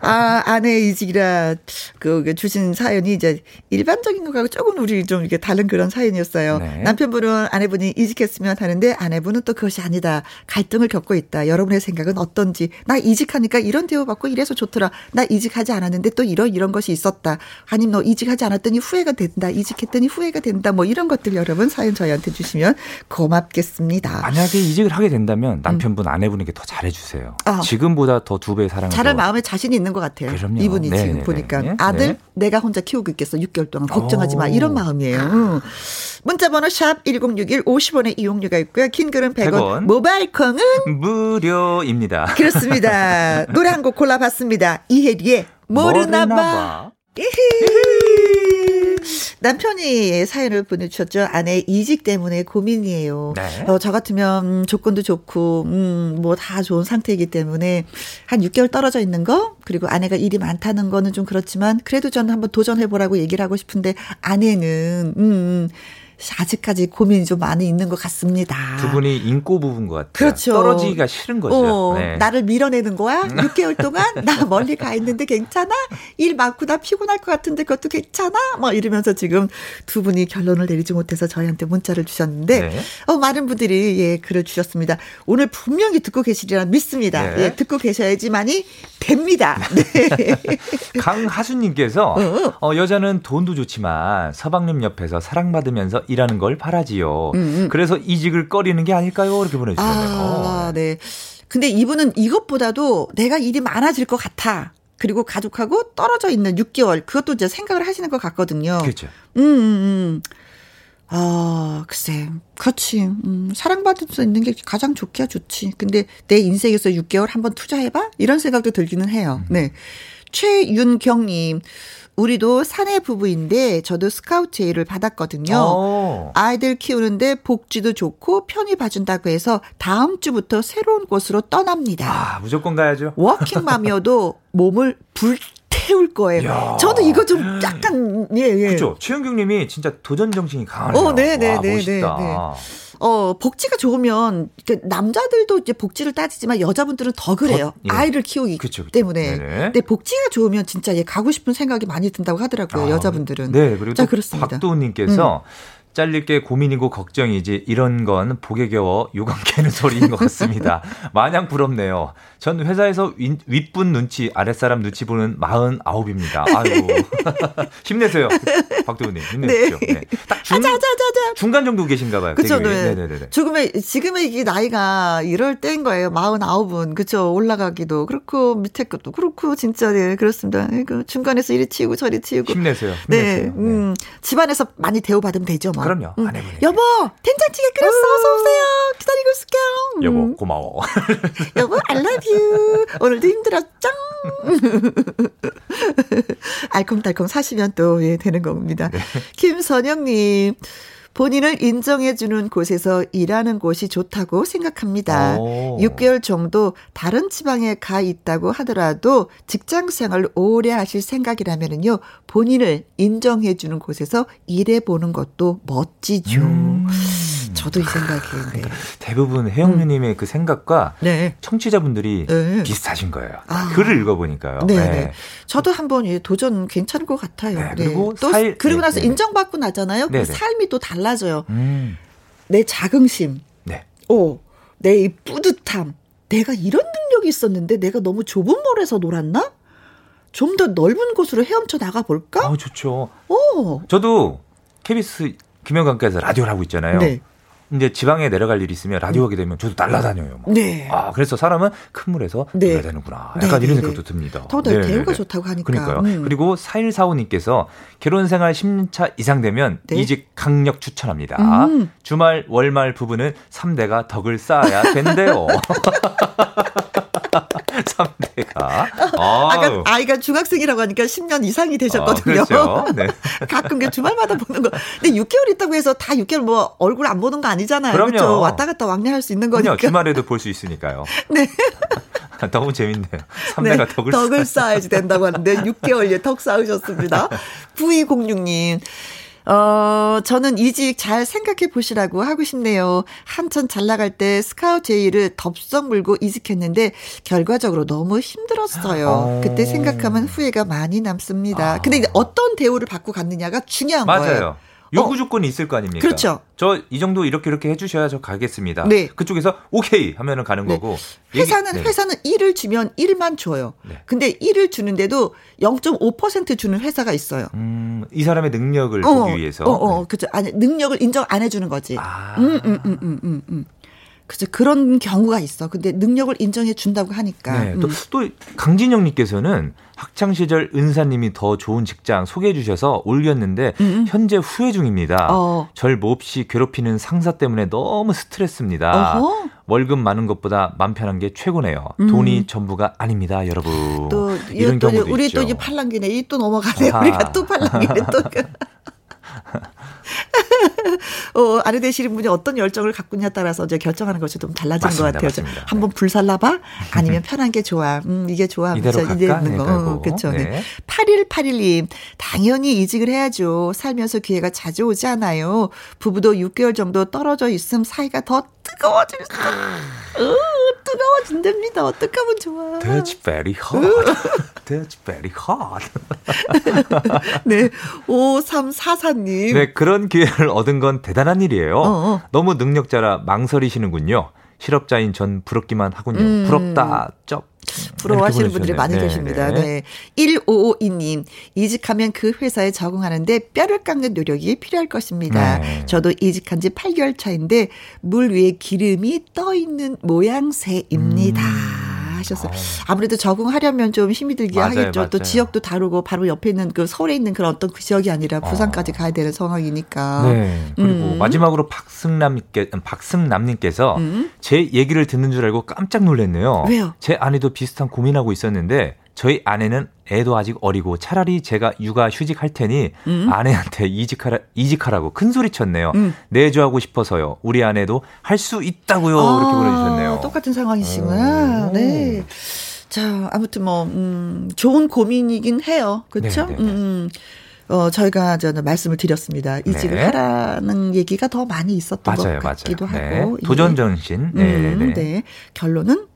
아, 아내 이직이라 그 주신 사연이 이제 일반적인 거하고 조금 우리 좀 이렇게 다른 그런 사연이었어요. 네. 남편분은 아내분이 이직했으면 하는데 아내분은 또 그것이 아니다. 갈등을 겪고 있다. 여러분의 생각은 어떤지. 나 이직하니까 이런 대우 받고 이래서 좋더라. 나 이직하지 않았는데 또 이런 이런 것이 있었다. 아니면 너 이직하지 않았더니 후회가 된다. 이직했더니 후회가 된다. 뭐 이런 것들 여러분 사연 저희한테 주시면 고맙 겠습니다. 만약에 이직을 하게 된다면 남편분, 아내분에게 더 잘해주세요. 음. 아. 지금보다 더 두 배의 사랑을 잘할 더- 마음에 자신이 있는 것 같아요. 그럼요. 이분이 네, 지금 네, 보니까 네. 아들 네. 내가 혼자 키우고 있겠어 6개월 동안 걱정하지 마 오. 이런 마음이에요. 응. 문자번호 샵 #1061 50원의 이용료가 있고요. 킹글은 100원, 100원. 모바일 콩은 무료입니다. 그렇습니다. 노래 한 곡 골라봤습니다. 이혜리의 모르나봐. 남편이 사연을 보내주셨죠. 아내 이직 때문에 고민이에요. 네. 어, 저 같으면 음, 조건도 좋고 음, 뭐 다 좋은 상태이기 때문에 한 6개월 떨어져 있는 거 그리고 아내가 일이 많다는 거는 좀 그렇지만 그래도 저는 한번 도전해보라고 얘기를 하고 싶은데 아내는 음, 아직까지 고민이 좀 많이 있는 것 같습니다. 두 분이 인꼬 부분 것 같아요. 그렇죠. 떨어지기가 싫은 거죠. 어, 네. 나를 밀어내는 거야? 6개월 동안 나 멀리 가 있는데 괜찮아? 일 많고 나 피곤할 것 같은데 그것도 괜찮아? 뭐 이러면서 지금 두 분이 결론을 내리지 못해서 저희한테 문자를 주셨는데 네. 어, 많은 분들이 예 글을 주셨습니다. 오늘 분명히 듣고 계시리라 믿습니다. 네. 예, 듣고 계셔야지만이 됩니다. 네. 강하수님께서 어. 어, 여자는 돈도 좋지만 서방님 옆에서 사랑받으면서 일하는 걸 바라지요. 음, 그래서 이직을 꺼리는 게 아닐까요? 이렇게 보내주셨네요. 아, 네. 근데 이분은 이것보다도 내가 일이 많아질 것 같아. 그리고 가족하고 떨어져 있는 6개월 그것도 이제 생각을 하시는 것 같거든요. 그렇죠. 음, 음, 음. 아, 글쎄. 그렇지. 음, 사랑받을 수 있는 게 가장 좋기야 좋지. 근데 내 인생에서 6개월 한번 투자해봐? 이런 생각도 들기는 해요. 음. 네. 최윤경님. 우리도 사내 부부인데 저도 스카우트 제의를 받았거든요. 어. 아이들 키우는데 복지도 좋고 편히 봐준다고 해서 다음 주부터 새로운 곳으로 떠납니다. 아, 무조건 가야죠. 워킹맘이어도 몸을 불 태울 거예요. 이야. 저도 이거 좀 약간 예 예. 그렇죠. 최은경 님이 진짜 도전 정신이 강하네요. 어, 네, 네, 와, 네, 멋있다. 네, 네. 어 복지가 좋으면 그 남자들도 이제 복지를 따지지만 여자분들은 더 그래요. 더, 예. 아이를 키우기 그쵸, 그쵸. 때문에. 네네. 근데 복지가 좋으면 진짜 예 가고 싶은 생각이 많이 든다고 하더라고요. 아, 여자분들은. 네, 그리고 자또 그렇습니다. 음. 박도훈 님께서 잘릴 게 고민이고 걱정이지 이런 건 복에 겨워 요강 깨는 소리인 것 같습니다. 마냥 부럽네요. 전 회사에서 윗, 윗분 눈치 아랫사람 눈치 보는 49입니다. 아이고 힘내세요. 박도훈님 힘내십시오. 네. 딱 중, 자자자자. 중간 정도 계신가 봐요. 그쵸. 네. 네네네. 지금의, 지금의 이 나이가 이럴 때인 거예요. 49은. 그쵸. 올라가기도 그렇고, 밑에 것도 그렇고, 진짜, 네, 그렇습니다. 그 중간에서 이리 치우고 저리 치우고. 힘내세요. 네, 힘내세요. 네. 음, 집안에서 많이 대우받으면 되죠, 뭐. 그럼요. 음. 아내분에게. 여보, 된장찌개 끓였어. 어서 오세요. 기다리고 있을게요. 음. 여보 고마워. 여보, I love you. 오늘도 힘들었죠? 알콩달콩 사시면 또, 예, 되는 겁니다. 네. 김선영님. 본인을 인정해주는 곳에서 일하는 곳이 좋다고 생각합니다. 오. 6개월 정도 다른 지방에 가 있다고 하더라도 직장 생활을 오래 하실 생각이라면요, 본인을 인정해주는 곳에서 일해보는 것도 멋지죠. 음. 저도 이 생각이에요. 네. 대부분 혜영유님의 그 생각과 네. 청취자분들이 네. 비슷하신 거예요. 아. 글을 읽어보니까요. 네, 네. 저도 한번 예, 도전 괜찮을 것 같아요. 네, 네. 그리고 또 살- 그리고 네, 나서 네. 인정받고 나잖아요. 네, 그 네. 삶이 또 달라져요. 음, 내 자긍심, 네. 오, 내이 뿌듯함. 내가 이런 능력이 있었는데 내가 너무 좁은 몰에서 놀았나? 좀 더 넓은 곳으로 헤엄쳐 나가 볼까? 어, 좋죠. 오, 저도 KBS 김영관께서 라디오를 하고 있잖아요. 네, 이제 지방에 내려갈 일이 있으면 라디오 하게 되면 저도 날아다녀요. 막. 네. 아, 그래서 사람은 큰 물에서 네. 놀아야 되는구나. 네, 약간 네, 이런 네. 생각도 듭니다. 더 네, 대우가 네. 좋다고 하니까. 그러니까요. 음. 그리고 4145님께서 결혼 생활 10차 이상 되면 네. 이직 강력 추천합니다. 음. 주말, 월말 부부는 3대가 덕을 쌓아야 된대요. 3대가. 아까 아이가 중학생이라고 하니까 10년 이상이 되셨거든요. 어, 그렇죠. 네. 가끔 그 주말마다 보는 거. 근데 6개월 있다고 해서 다 6개월 뭐 얼굴 안 보는 거 아니잖아요. 그럼요. 그렇죠? 왔다 갔다 왕래할 수 있는 거니까. 주말에도 볼 수 있으니까요. 네. 너무 재밌네요. 3대가 네, 덕을, 덕을 쌓아야지 된다고 하는데 6개월에 덕 쌓으셨습니다. 9206님. 어, 저는 이직 잘 생각해 보시라고 하고 싶네요. 한참 잘 나갈 때 스카우트 제의를 덥석 물고 이직했는데 결과적으로 너무 힘들었어요. 어. 그때 생각하면 후회가 많이 남습니다. 아. 근데 어떤 대우를 받고 갔느냐가 중요한 맞아요. 거예요. 요구 조건이 있을 거 아닙니까? 그렇죠. 저 이 정도 이렇게 이렇게 해주셔야 저 가겠습니다. 네. 그쪽에서 오케이 하면은 가는 네. 거고. 회사는 얘기, 네. 회사는 1을 주면 1만 줘요. 네. 근데 1을 주는데도 0.5% 주는 회사가 있어요. 음, 이 사람의 능력을 어, 보기 위해서. 어, 어, 네. 그죠. 아니 능력을 인정 안 해주는 거지. 아. 음, 음, 음, 음, 음, 음. 그래서 그런 경우가 있어. 근데 능력을 인정해 준다고 하니까. 네, 또, 음. 또 강진영님께서는 학창 시절 은사님이 더 좋은 직장 소개해 주셔서 올렸는데 음음. 현재 후회 중입니다. 어. 절 몹시 괴롭히는 상사 때문에 너무 스트레스입니다. 어허. 월급 많은 것보다 맘 편한 게 최고네요. 음. 돈이 전부가 아닙니다, 여러분. 또 이런 또, 경우도 우리 있죠. 또 이제 팔랑기네. 이 또 넘어가네요. 아하. 우리가 또 팔랑기네 또. 어, 아내 되시는 분이 어떤 열정을 갖고 있냐에 따라서 이제 결정하는 것이 좀 달라지는 맞습니다, 것 같아요. 한번 네. 불살라봐? 아니면 편한 게 좋아. 음, 이게 좋아. 이대로 갈까? 이대는 거. 어, 그렇죠. 네. 네. 8181님, 당연히 이직을 해야죠. 살면서 기회가 자주 오지 않아요. 부부도 6개월 정도 떨어져 있음 사이가 더 뜨거워질 수, 어, 뜨거워진답니다. 어떡하면 좋아. That's very hot. That's very hot. 네, 5344님. 네, 그런 기회를 얻은 건 대단한 일이에요. 어어. 너무 능력자라 망설이시는군요. 실업자인 전 부럽기만 하군요. 음. 부럽다, 쩝. 부러워하시는 분들이 많이 네, 계십니다. 네. 네. 1552님, 이직하면 그 회사에 적응하는데 뼈를 깎는 노력이 필요할 것입니다. 네. 저도 이직한 지 8개월 차인데 물 위에 기름이 떠 있는 모양새입니다. 음. 하셨어요. 어. 아무래도 적응하려면 좀 힘이 들게 맞아요, 하겠죠. 맞아요. 또 지역도 다르고 바로 옆에 있는 그 서울에 있는 그런 어떤 그 지역이 아니라 어. 부산까지 어. 가야 되는 상황이니까. 네. 그리고 음. 마지막으로 박승남께 박승남님께서 음. 제 얘기를 듣는 줄 알고 깜짝 놀랐네요. 왜요? 제 아내도 비슷한 고민하고 있었는데 저희 아내는 애도 아직 어리고 차라리 제가 육아 휴직할 테니 음. 아내한테 이직하라 이직하라고 큰 소리 쳤네요. 음. 내조하고 싶어서요. 우리 아내도 할 수 있다고요. 아, 이렇게 보내주셨네요. 똑같은 상황이시구나. 오. 네. 자, 아무튼 뭐 음, 좋은 고민이긴 해요. 그렇죠? 음. 어, 저희가 저는 말씀을 드렸습니다. 이직을 네. 하라는 얘기가 더 많이 있었던 맞아요, 것 같기도 맞아요. 하고. 네. 도전 정신. 네, 음, 네. 네. 결론은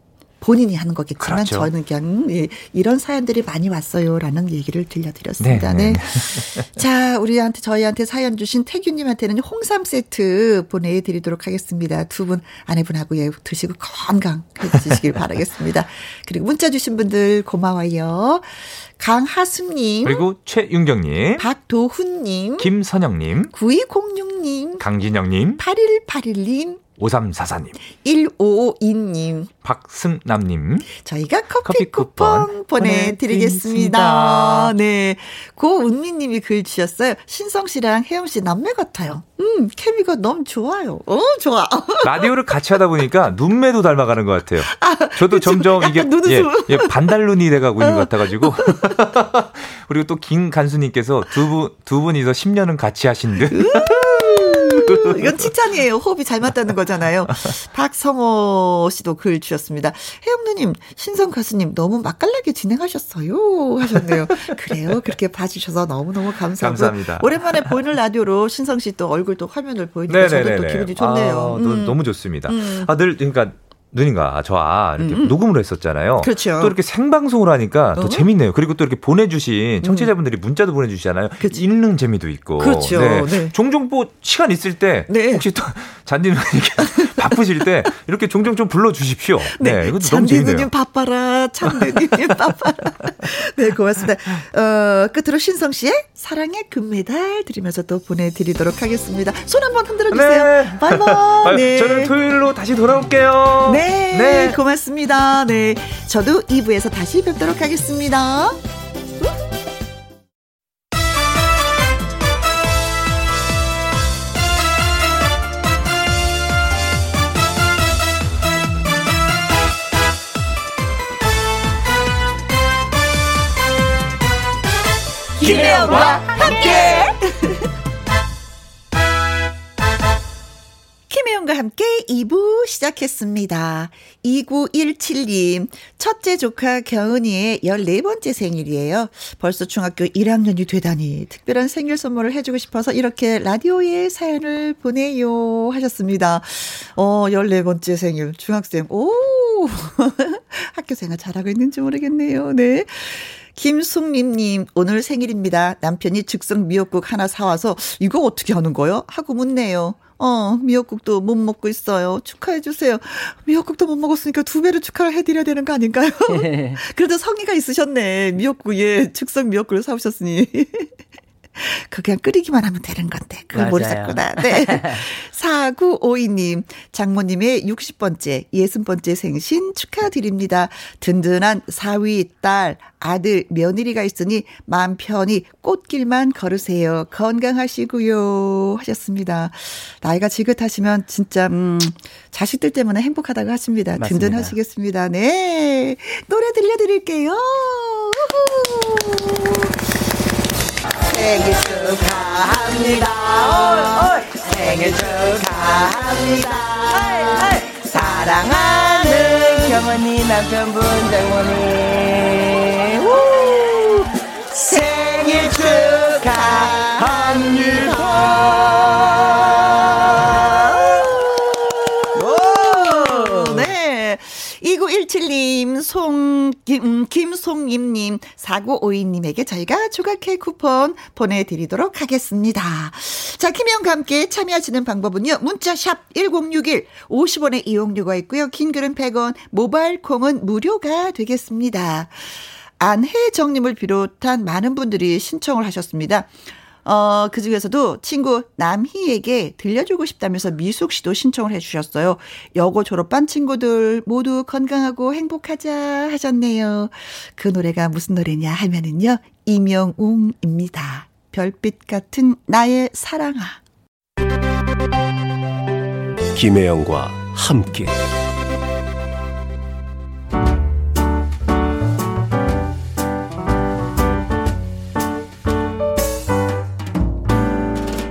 본인이 하는 거겠지만 그렇죠. 저는 그냥 예, 이런 사연들이 많이 왔어요라는 얘기를 들려드렸습니다. 네. 네. 네. 자, 우리한테 저희한테 사연 주신 태균님한테는 홍삼 세트 보내드리도록 하겠습니다. 두 분 아내분하고 예, 드시고 건강해지시길 바라겠습니다. 그리고 문자 주신 분들 고마워요. 강하수님. 그리고 최윤경님. 박도훈님. 김선영님. 9206님. 강진영님. 8181님. 5344님. 1552님. 박승남님. 저희가 커피, 커피 쿠폰, 쿠폰 보내드리겠습니다. 네. 고은미님이 글 주셨어요. 신성 씨랑 혜영 씨 남매 같아요. 음, 케미가 너무 좋아요. 어, 좋아. 라디오를 같이 하다 보니까 눈매도 닮아가는 것 같아요. 아, 저도 그쵸? 점점 이게 예, 예, 반달 눈이 돼가고 있는 것 같아가지고. 그리고 또 김 간수님께서 두 분, 두 분이서 10년은 같이 하신 듯. 이건 칭찬이에요. 호흡이 잘 맞다는 거잖아요. 박성호 씨도 글 주셨습니다. 혜영 누님, 신성 가수님 너무 맛깔나게 진행하셨어요. 하셨네요. 그래요. 그렇게 봐주셔서 너무너무 감사하고. 감사합니다. 오랜만에 보이는 라디오로 신성 씨 또 얼굴 또 화면을 보이니까 저도 또 기분이 좋네요. 아, 음. 너무 좋습니다. 음. 아, 늘, 그러니까 누님과 저와 이렇게 음. 녹음을 했었잖아요. 그렇죠. 또 이렇게 생방송을 하니까 또 어? 재밌네요. 그리고 또 이렇게 보내주신 청취자분들이 음. 문자도 보내주시잖아요. 그치. 읽는 재미도 있고. 그렇죠. 네. 네. 종종 뭐 시간 있을 때 네. 혹시 또 잔디 누님 바쁘실 때 이렇게 종종 좀 불러주십시오. 네, 네 이것도 너무 재밌네요. 누님 바빠라. 잔디 누님 바빠라. 네, 고맙습니다. 어, 끝으로 신성 씨의 사랑의 금메달 드리면서 또 보내드리도록 하겠습니다. 손 한번 흔들어 주세요. 네. 바이바이. 네. 저는 토요일로 다시 돌아올게요. 네, 네. 고맙습니다. 네. 저도 2부에서 다시 뵙도록 하겠습니다. 김혜영과 김혜영과 함께 2부 시작했습니다. 2917님, 첫째 조카 겨은이의 14번째 생일이에요. 벌써 중학교 1학년이 되다니 특별한 생일 선물을 해주고 싶어서 이렇게 라디오에 사연을 보내요 하셨습니다. 어, 14번째 생일, 중학생. 오! 학교 생활 잘하고 있는지 모르겠네요. 네. 김숙림님, 오늘 생일입니다. 남편이 즉석 미역국 하나 사와서 이거 어떻게 하는 거요? 하고 묻네요. 어, 미역국도 못 먹고 있어요. 축하해주세요. 미역국도 못 먹었으니까 두 배로 축하를 해드려야 되는 거 아닌가요? 그래도 성의가 있으셨네. 미역국, 예, 즉석 미역국을 사오셨으니. 그 그냥 끓이기만 하면 되는 건데. 그걸 모르셨구나. 네. 4952님, 장모님의 60번째, 60번째 생신 축하드립니다. 든든한 사위, 딸, 아들, 며느리가 있으니 마음 편히 꽃길만 걸으세요. 건강하시고요. 하셨습니다. 나이가 지긋하시면 진짜, 음, 자식들 때문에 행복하다고 하십니다. 맞습니다. 든든하시겠습니다. 네. 노래 들려드릴게요. 생일 축하합니다. 생일 축하합니다. 오, 사랑하는 경원이 남편분 장모님. 우. 생일 축하합니다. 2917님, 송, 김, 김송임님, 4952님에게 저희가 조각 케이크 쿠폰 보내드리도록 하겠습니다. 자, 김혜영과 함께 참여하시는 방법은요, 문자샵 1061, 50원의 이용료가 있고요, 긴 글은 100원, 모바일 콩은 무료가 되겠습니다. 안혜정님을 비롯한 많은 분들이 신청을 하셨습니다. 어, 그 중에서도 친구 남희에게 들려주고 싶다면서 미숙 씨도 신청을 해주셨어요. 여고 졸업반 친구들 모두 건강하고 행복하자 하셨네요. 그 노래가 무슨 노래냐 하면은요, 이명웅입니다. 별빛 같은 나의 사랑아. 김혜영과 함께.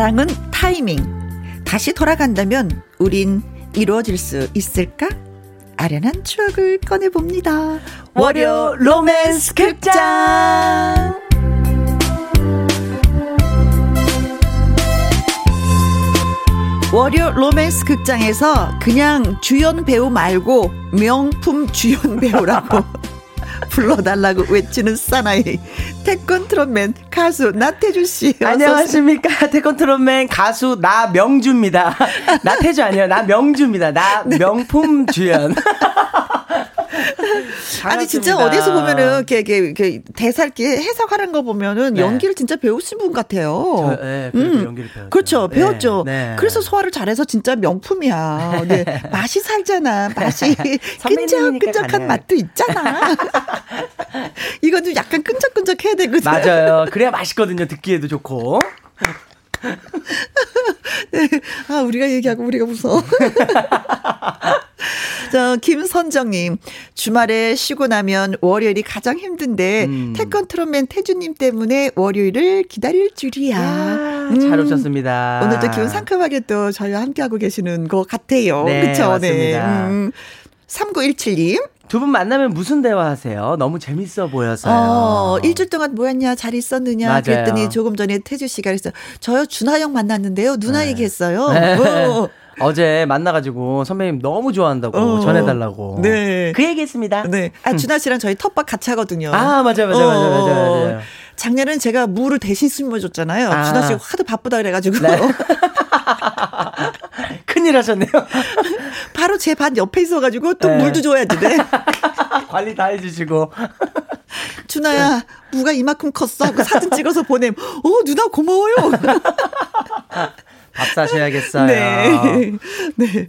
사랑은 타이밍. 다시 돌아간다면 우린 이루어질 수 있을까? 아련한 추억을 꺼내봅니다. 월요 로맨스 극장! 월요 로맨스 극장에서 그냥 주연 배우 말고 명품 주연 배우라고 불러달라고 외치는 사나이 태권 트롯맨 가수 나태주 씨. 안녕하십니까 태권 트롯맨 가수 나명주입니다. 나태주 아니에요 나명주입니다. 나 네. 명품 주연. 아니 진짜 어디서 보면은 이렇게, 이렇게, 이렇게 대사 이렇게 해석하는 거 보면은 네. 연기를 진짜 배우신 분 같아요. 저, 네, 음. 연기를 배웠죠. 그렇죠, 네, 배웠죠. 네. 그래서 소화를 잘해서 진짜 명품이야. 네. 맛이 살잖아. 맛이 끈적끈적한 맛도 있잖아. 이건 좀 약간 끈적끈적해야 되거든. 맞아요. 그래야 맛있거든요. 듣기에도 좋고. 네. 아, 우리가 얘기하고 우리가 무서워. 자, 김선정님. 주말에 쉬고 나면 월요일이 가장 힘든데, 음. 태권 트롯맨 태주님 때문에 월요일을 기다릴 줄이야. 아, 음. 잘 오셨습니다. 오늘도 기분 상큼하게 또 저희와 함께하고 계시는 것 같아요. 네, 그쵸? 맞습니다. 네. 음. 3917님. 두 분 만나면 무슨 대화하세요? 너무 재밌어 보여서요. 어, 일주일 동안 뭐였냐, 잘 있었느냐 맞아요. 그랬더니 조금 전에 태주 씨가 그랬어요. 저요 준하 형 만났는데요. 누나 네. 얘기했어요. 네. 어. 어제 만나가지고 선배님 너무 좋아한다고 어. 전해달라고. 네. 그 얘기했습니다. 네. 아 준하 씨랑 저희 텃밭 같이 하거든요. 아 맞아 맞아 어. 맞아 맞아 맞아. 작년엔 제가 물을 대신 심어줬잖아요. 아. 준하 씨가 하도 바쁘다 그래가지고. 네. 큰일 하셨네요. 바로 제반 옆에 있어가지고 또 네. 물도 줘야지, 네. 관리 다 해주시고. 준아야, 무가 이만큼 컸어. 하고 사진 찍어서 보냄. 어, 누나 고마워요. 밥 사셔야겠어요. 네. 네.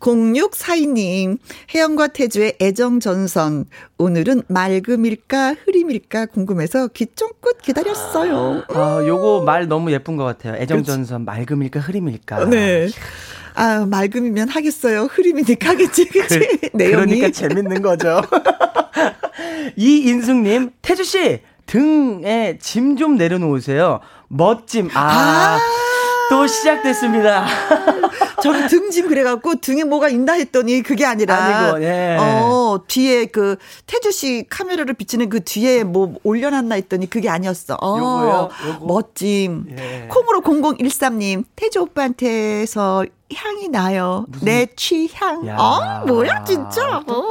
0642님, 혜영과 태주의 애정전선. 오늘은 맑음일까, 흐림일까 궁금해서 귀 쫑긋 기다렸어요. 아, 요거 말 너무 예쁜 것 같아요. 애정전선, 맑음일까, 흐림일까. 네. 아, 맑음이면 하겠어요. 흐림이니까 하겠지, 그치? 그, 내용이. 그러니까 재밌는 거죠. 이인숙님, 태주씨, 등에 짐 좀 내려놓으세요. 멋짐. 아. 아~ 또 시작됐습니다. 저는 등짐 그래갖고 등에 뭐가 있나 했더니 그게 아니라 아니고, 예. 어 뒤에 그 태주 씨 카메라를 비치는 그 뒤에 뭐 올려놨나 했더니 그게 아니었어. 어, 요거요? 요거? 멋짐. 예. 콩으로 0013님 태주 오빠한테서 향이 나요. 무슨... 내 취향. 야. 아, 뭐야, 진짜. 어.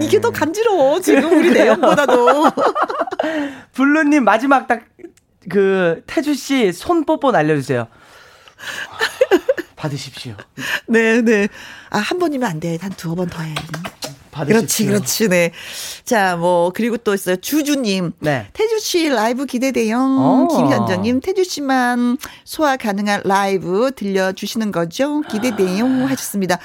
이게 더 간지러워, 지금 우리 내용보다도. 블루님, 마지막 딱, 그, 태주씨 손 뽀뽀 날려주세요. 받으십시오. 네, 네. 아, 한 번이면 안 돼. 한 두어 번더 해. 그렇지, 그렇지, 네. 자, 뭐, 그리고 또 있어요. 주주님. 네. 태주 씨 라이브 기대돼요. 어. 김현정님, 태주 씨만 소화 가능한 라이브 들려주시는 거죠? 기대돼요. 하셨습니다.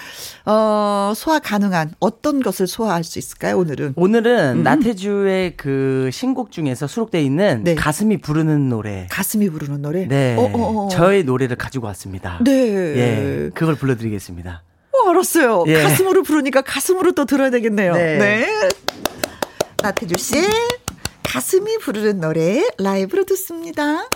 어, 소화 가능한 어떤 것을 소화할 수 있을까요, 오늘은? 오늘은 음. 나태주의 그 신곡 중에서 수록되어 있는 네. 가슴이 부르는 노래. 가슴이 부르는 노래? 네. 어, 어, 어. 저의 노래를 가지고 왔습니다. 네. 예. 그걸 불러드리겠습니다. 어, 알았어요. 예. 가슴으로 부르니까 가슴으로 또 들어야 되겠네요. 네. 네. 나태주 씨, 가슴이 부르는 노래 라이브로 듣습니다.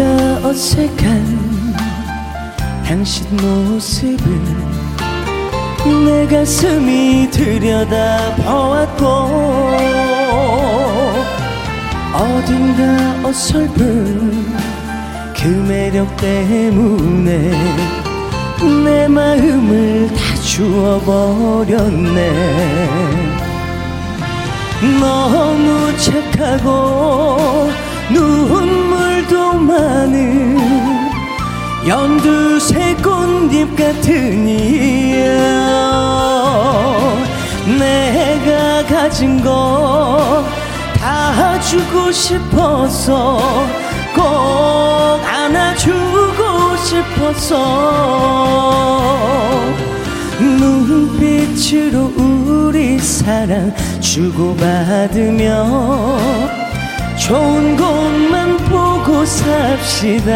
어딘가 어색한 당신 모습을 내 가슴이 들여다 보았고 어딘가 어설픈 그 매력 때문에 내 마음을 다 주워버렸네. 너무 착하고 눈 물도 많은 연두색 꽃잎 같은 이야 내가 가진 거 다 주고 싶어서 꼭 안아주고 싶어서 눈빛으로 우리 사랑 주고받으며 좋은 곳만 보 고 삽시다.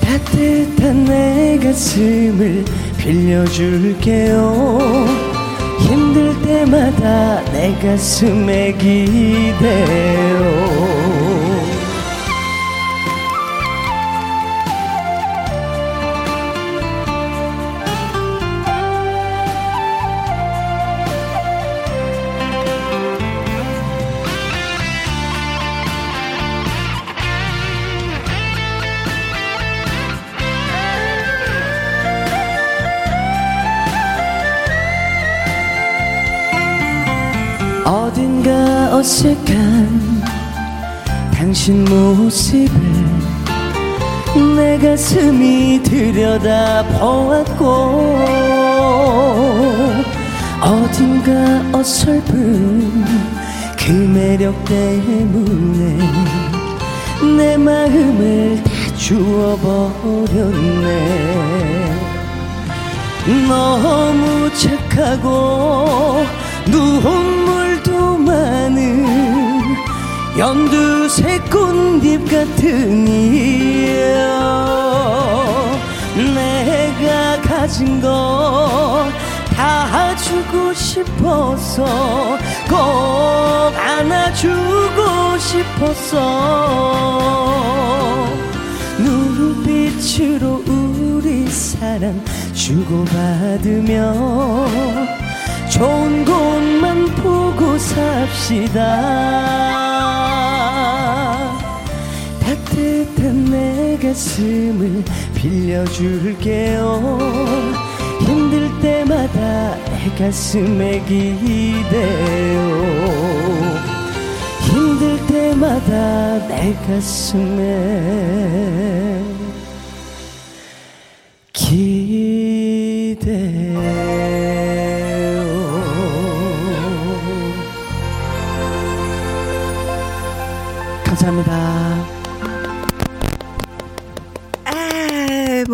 따뜻한 내 가슴을 빌려줄게요. 힘들 때 때마다 내 가슴에 기대요 어색한 당신 모습을 내 가슴이 들여다 보았고 어딘가 어설픈 그 매력 때문에 내 마음을 다 주워버렸네. 너무 착하고 눈물 도 많은 연두색 꽃잎 같은 이여 내가 가진 거 다 주고 싶어서 꼭 안아주고 싶었어 눈빛으로 우리 사랑 주고받으며 좋은 곳만 보고 삽시다. 따뜻한 내 가슴을 빌려줄게요. 힘들 때마다 내 가슴에 기대요. 힘들 때마다 내 가슴에 기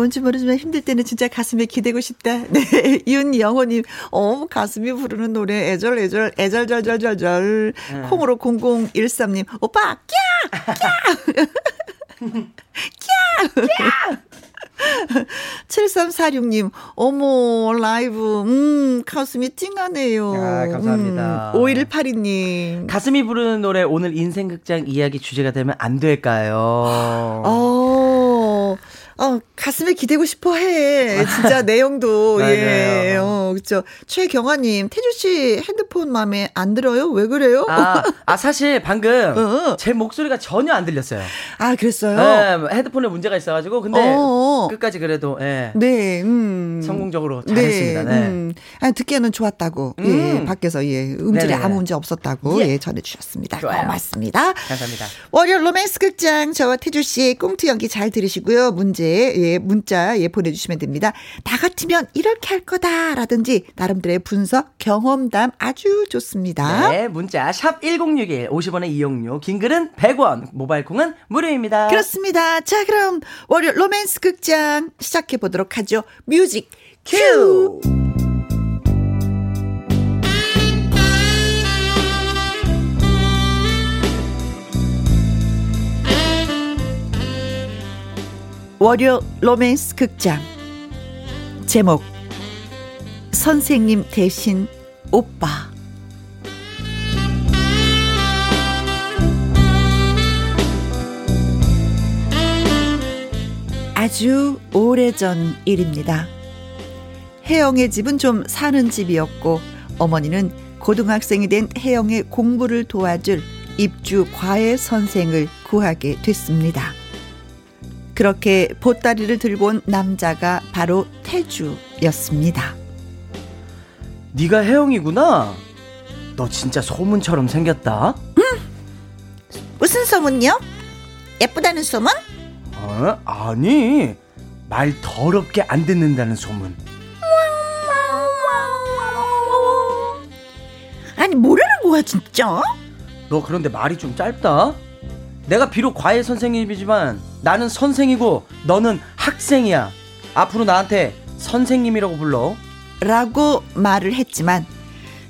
뭔지 모르지만 힘들 때는 진짜 가슴에 기대고 싶다. 네, 윤영호님, 어, 가슴이 부르는 노래, 애절, 애절, 애절절절절절. 콩으로 0013님, 오빠, 꺄! 꺄! 꺄! 7346님, 어머, 라이브, 음, 가슴이 찡하네요. 아, 감사합니다. 음, 5182님. 가슴이 부르는 노래 오늘 인생극장 이야기 주제가 되면 안 될까요? 어, 어, 가슴에 기대고 싶어 해. 진짜 내용도, 예. 어, 그쵸. 최경아 님, 태주 씨 핸드폰 맘에 안 들어요? 왜 그래요? 아, 아 사실 방금 어. 제 목소리가 전혀 안 들렸어요. 아, 그랬어요? 예, 헤드폰에 문제가 있어 가지고 근데 어어. 끝까지 그래도 예, 네, 음. 성공적으로 잘했습니다. 네. 음. 아, 듣기에는 좋았다고. 예, 음. 밖에서, 예. 음질에 네네네. 아무 문제 없었다고. 예. 예, 전해 주셨습니다. 좋아요. 고맙습니다. 감사합니다. 월요 로맨스 극장 저와 태주 씨의 꽁트 연기 잘 들으시고요. 문제 예 문자 예 보내주시면 됩니다. 나 같으면 이렇게 할 거다라든지 나름대로의 분석 경험담 아주 좋습니다. 네, 문자 샵 #1061 50원의 이용료, 긴 글은 100원, 모바일 콩은 무료입니다. 그렇습니다. 자 그럼 월요 로맨스 극장 시작해 보도록 하죠. music cue. 월요 로맨스 극장 제목 선생님 대신 오빠 아주 오래전 일입니다. 혜영의 집은 좀 사는 집이었고 어머니는 고등학생이 된 혜영의 공부를 도와줄 입주 과외 선생을 구하게 됐습니다. 그렇게 보따리를 들고 온 남자가 바로 태주였습니다. 네가 혜영이구나. 너 진짜 소문처럼 생겼다. 무슨 소문요? 예쁘다는 소문? 어? 아니 말 더럽게 안 듣는다는 소문. 아니 뭐라는 거야 진짜? 너 그런데 말이 좀 짧다. 내가 비록 과외 선생님이지만 나는 선생이고 너는 학생이야. 앞으로 나한테 선생님이라고 불러. 라고 말을 했지만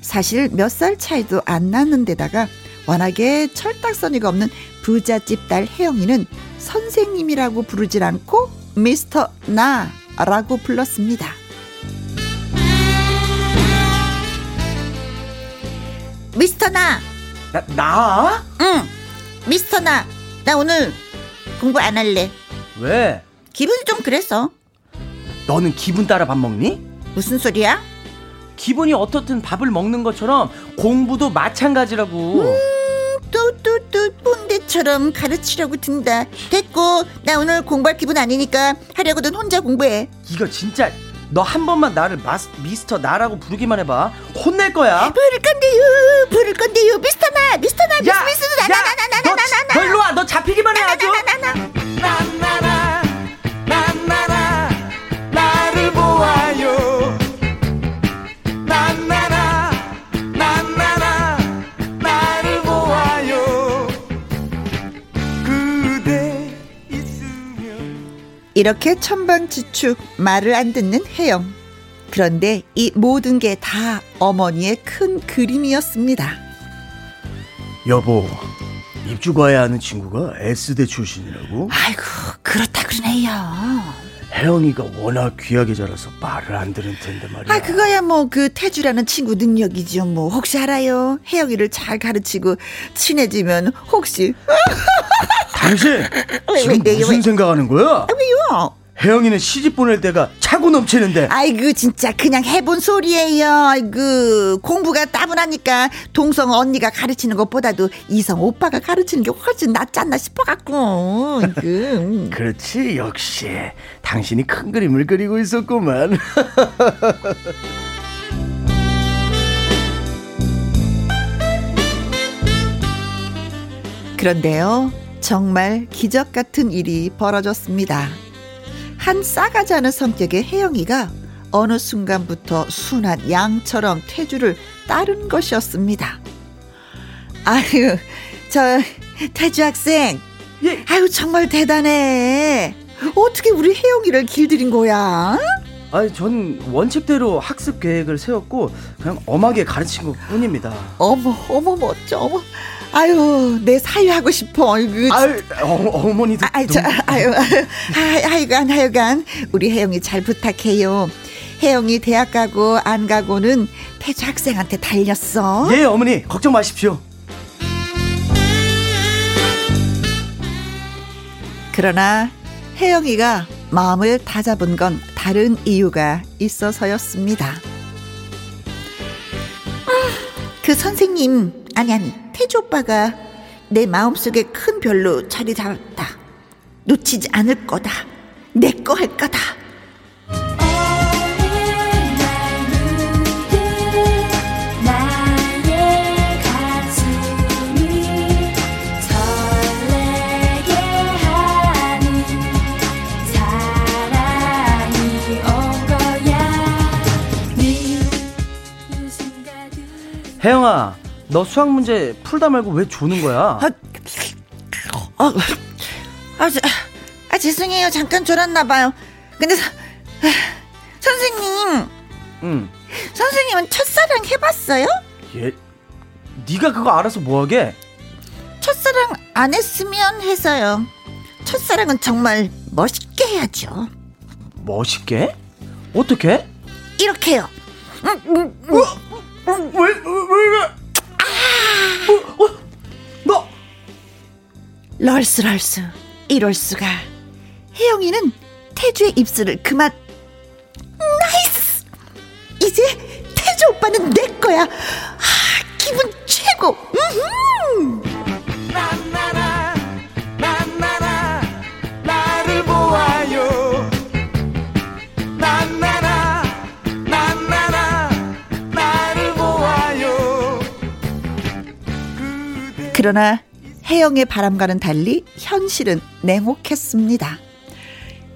사실 몇 살 차이도 안 나는 데다가 워낙에 철딱서니가 없는 부잣집 딸 혜영이는 선생님이라고 부르질 않고 미스터 나라고 불렀습니다. 미스터 나. 나, 나? 응. 미스터 나. 나 오늘 공부 안 할래. 왜? 기분이 좀 그랬어. 너는 기분 따라 밥 먹니? 무슨 소리야? 기분이 어떻든 밥을 먹는 것처럼 공부도 마찬가지라고. 뚜뚜뚜 꼰대처럼 가르치려고 든다. 됐고 나 오늘 공부할 기분 아니니까 하려거든 혼자 공부해. 이거 진짜 너 한 번만 나를 마스, 미스터 나라고 부르기만 해봐. 혼낼 거야. 아, 부를 건데요, 부를 건데요, 미스터 나, 미스터 나, 미스터 미스터 나나나나나나나. 너, 일로 와, 너 잡히기만 해 아주. 나나나나. 이렇게 천방지축 말을 안 듣는 혜영. 그런데 이 모든 게 다 어머니의 큰 그림이었습니다. 여보, 입주과에 아는 친구가 S대 출신이라고? 아이고 그렇다 그러네요. 혜영이가 워낙 귀하게 자라서 말을 안 들은 텐데 말이야. 아 그거야 뭐 그 태주라는 친구 능력이죠. 뭐 혹시 알아요? 혜영이를 잘 가르치고 친해지면 혹시 당신 왜, 지금 왜, 무슨 왜? 생각하는 거야? 왜요? 혜영이는 시집 보낼 때가 차고 넘치는데 아이고 진짜 그냥 해본 소리예요. 아이고 공부가 따분하니까 동성 언니가 가르치는 것보다도 이성 오빠가 가르치는 게 훨씬 낫지 않나 싶어갖고. 그 그렇지 역시 당신이 큰 그림을 그리고 있었구만 그런데요, 정말 기적 같은 일이 벌어졌습니다. 한 싸가지 않은 성격의 혜영이가 어느 순간부터 순한 양처럼 태주를 따른 것이었습니다. 아유, 저 태주 학생, 예. 아유 정말 대단해. 어떻게 우리 혜영이를 길들인 거야? 아니 전 원칙대로 학습 계획을 세웠고 그냥 엄하게 가르친 것 뿐입니다 어머, 어머 멋져, 어머. 아유, 내 사유하고 싶어. 아유 어, 어머니도 아, 아이, 저, 아유, 아유, 하여간, 하여간, 우리 혜영이 잘 부탁해요. 혜영이 대학 가고 안 가고는 태주 학생한테 달렸어. 예 어머니 걱정 마십시오 그러나 혜영이가 마음을 다잡은 건 다른 이유가 있어서였습니다. 아, 그 선생님, 아니, 아니, 태주 오빠가 내 마음속에 큰 별로 자리 잡았다. 놓치지 않을 거다. 내 거 할 거다. 네 혜영아 너 수학 문제 풀다 말고 왜 조는 거야 아, 아, 아, 저, 아, 죄송해요. 잠깐 졸았나 봐요. 근데, 서, 아, 선생님, 응 선생님은 첫사랑 해봤어요? 예. 네가 그거 알아서 뭐하게 첫사랑 안 했으면 해서요. 첫사랑은 정말 멋있게 해야죠. 멋있게 어떻게 이렇게요. 왜왜 왜 너 럴수 럴수 이럴 수가. 혜영이는 태주의 입술을 그만. nice. 이제 태주 오빠는 내 거야. 아, 기분 최고. 음 그러나 혜영의 바람과는 달리 현실은 냉혹했습니다.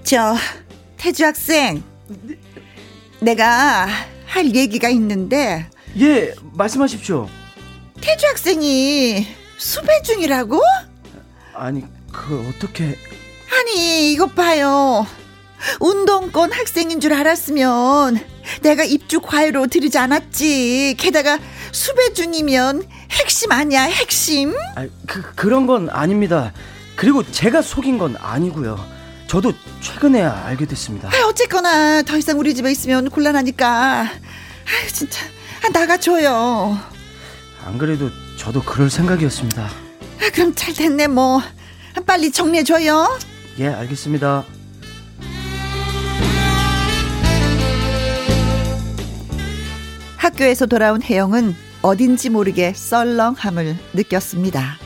저 태주 학생, 내가 할 얘기가 있는데 예 말씀하십시오 태주 학생이 수배 중이라고? 아니 그 어떻게 아니 이것 봐요. 운동권 학생인 줄 알았으면 내가 입주 과외로 들이지 않았지. 게다가 수배 중이면 핵심 아니야 핵심? 아, 그 그런 건 아닙니다. 그리고 제가 속인 건 아니고요. 저도 최근에야 알게 됐습니다. 아, 어쨌거나 더 이상 우리 집에 있으면 곤란하니까. 아, 진짜 아, 나가줘요. 안 그래도 저도 그럴 생각이었습니다. 아, 그럼 잘 됐네 뭐 빨리 정리해줘요 예, 알겠습니다. 학교에서 돌아온 혜영은 어딘지 모르게 썰렁함을 느꼈습니다.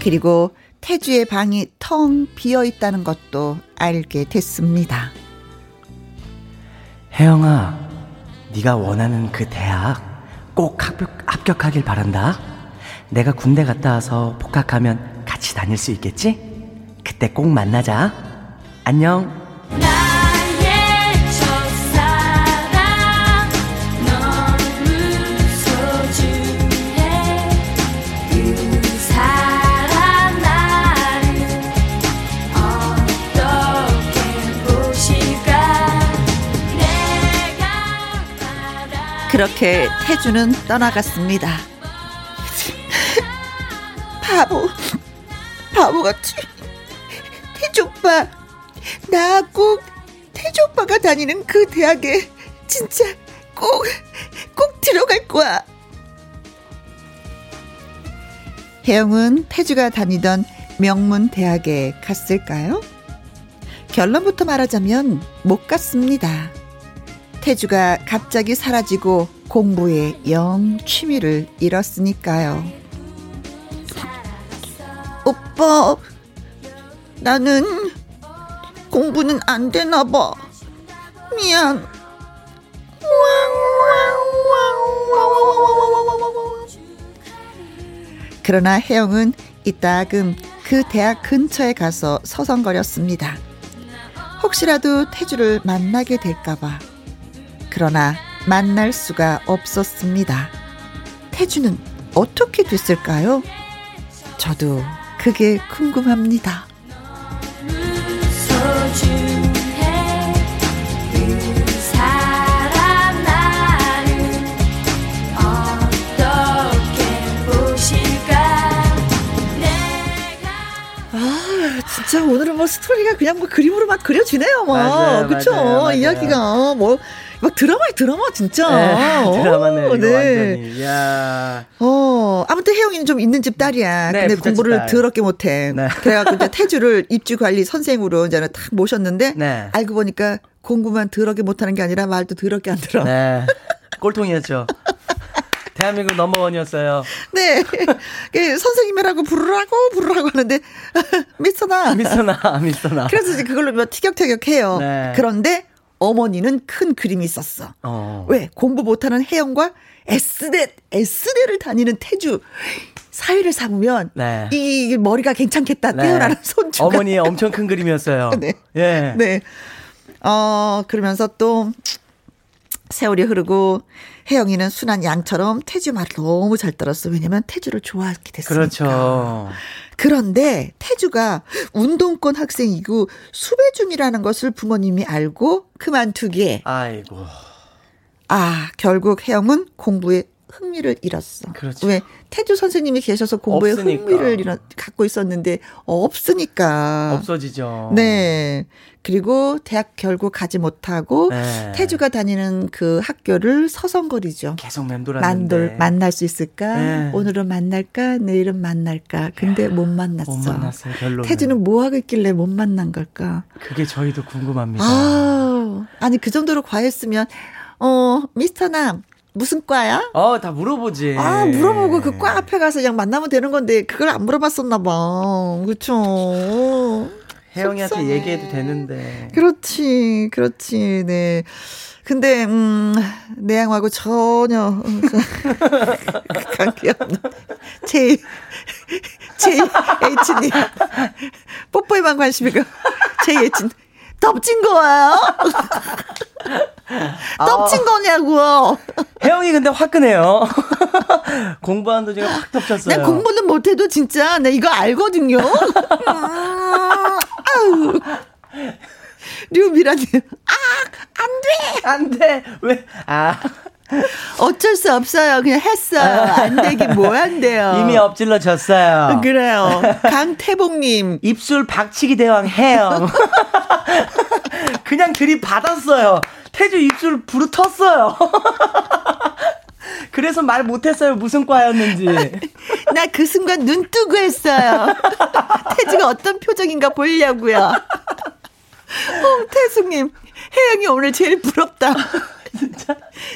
그리고 태주의 방이 텅 비어 있다는 것도 알게 됐습니다. 혜영아, 네가 원하는 그 대학 꼭 합격, 합격하길 바란다. 내가 군대 갔다 와서 복학하면 같이 다닐 수 있겠지? 그때 꼭 만나자. 안녕. 그렇게 태주는 떠나갔습니다. 바보, 바보같이. 태주 오빠, 나 꼭 태주 오빠가 다니는 그 대학에 진짜 꼭, 꼭 들어갈 거야. 혜영은 태주가 다니던 명문 대학에 갔을까요? 결론부터 말하자면 못 갔습니다. 태주가 갑자기 사라지고 공부에 영 취미를 잃었으니까요. 오빠, 나는 공부는 안 되나 봐. 미안. 그러나 혜영은 이따금 그 대학 근처에 가서 서성거렸습니다. 혹시라도 태주를 만나게 될까봐. 그러나 만날 수가 없었습니다. 태주는 어떻게 됐을까요? 저도 그게 궁금합니다. 아, 진짜 오늘은 뭐 스토리가 그냥 뭐 그림으로 막 그려지네요, 뭐. 맞아요, 그쵸? 맞아요, 맞아요. 이야기가 뭐, 막 드라마에 드라마, 진짜. 네, 드라마네, 어, 이거 완전히. 이야. 어, 아무튼 혜영이는 좀 있는 집 딸이야. 네, 근데 공부를 딸. 더럽게 못 해. 네. 그래 갖고 이제 태주를 입주 관리 선생으로 이제는 탁 모셨는데, 네. 알고 보니까 공부만 더럽게 못 하는 게 아니라 말도 더럽게 안 들어. 네. 네. 꼴통이었죠. 대한민국 넘버원이었어요. 그 선생님이라고 부르라고 부르라고 하는데, 미스터나. 미스터나, 미스터나. 그래서 이제 그걸로 뭐 티격태격해요. 네. 그런데 어머니는 큰 그림이 있었어. 어. 왜 공부 못하는 혜영과 S대 S대를 다니는 태주 사이를 삼으면 네. 이 머리가 괜찮겠다 네. 떼어라는 손주가 어머니의 엄청 큰 그림이었어요. 네. 예. 네. 어 그러면서 또 세월이 흐르고 혜영이는 순한 양처럼 태주 말을 너무 잘 들었어. 왜냐면 태주를 좋아하게 됐으니까. 그렇죠. 그런데 태주가 운동권 학생이고 수배 중이라는 것을 부모님이 알고 그만두기에 아이고. 아 결국 혜영은 공부에 흥미를 잃었어. 그렇죠. 왜 태주 선생님이 계셔서 공부에 없으니까. 흥미를 잃어, 갖고 있었는데 없으니까. 없어지죠. 네. 그리고 대학 결국 가지 못하고 네. 태주가 다니는 그 학교를 서성거리죠. 계속 맴돌았는데. 만돌 만날 수 있을까? 네. 오늘은 만날까? 내일은 만날까? 근데 못 만났어. 못 만났어요, 결론은. 태주는 뭐 하고 있길래 못 만난 걸까? 그게 저희도 궁금합니다. 아, 아니 그 정도로 과했으면 어 미스터 남 무슨 과야? 어, 다 물어보지. 아 물어보고 그 과 앞에 가서 그냥 만나면 되는 건데 그걸 안 물어봤었나 봐. 그렇죠. 혜영이한테. 얘기해도 되는데. 그렇지, 그렇지, 네. 근데, 음, 내양하고 전혀, 음, 관계 없는, 제, JH님. 뽀뽀에만 관심이고, JH. 덮친 거예요? 덮친 거냐고. 혜영이 근데 화끈해요. 공부하는 도중에 확 덮쳤어요. 난 공부는 못해도 진짜, 나 이거 알거든요. 음, 아우. 류미라님, 아, 안 돼! 안 돼. 왜? 아. 어쩔 수 없어요. 그냥 했어요. 안 되긴 뭐 한대요. 이미 엎질러 졌어요. 그래요. 강태봉님. 입술 박치기 대왕 혜영. 그냥 들이받았어요. 태주 입술 부르텄어요. 그래서 말 못했어요. 무슨 과였는지. 나 그 순간 눈 뜨고 했어요. 태주가 어떤 표정인가 보려고요. 어, 태숙님, 혜영이 오늘 제일 부럽다. 진짜?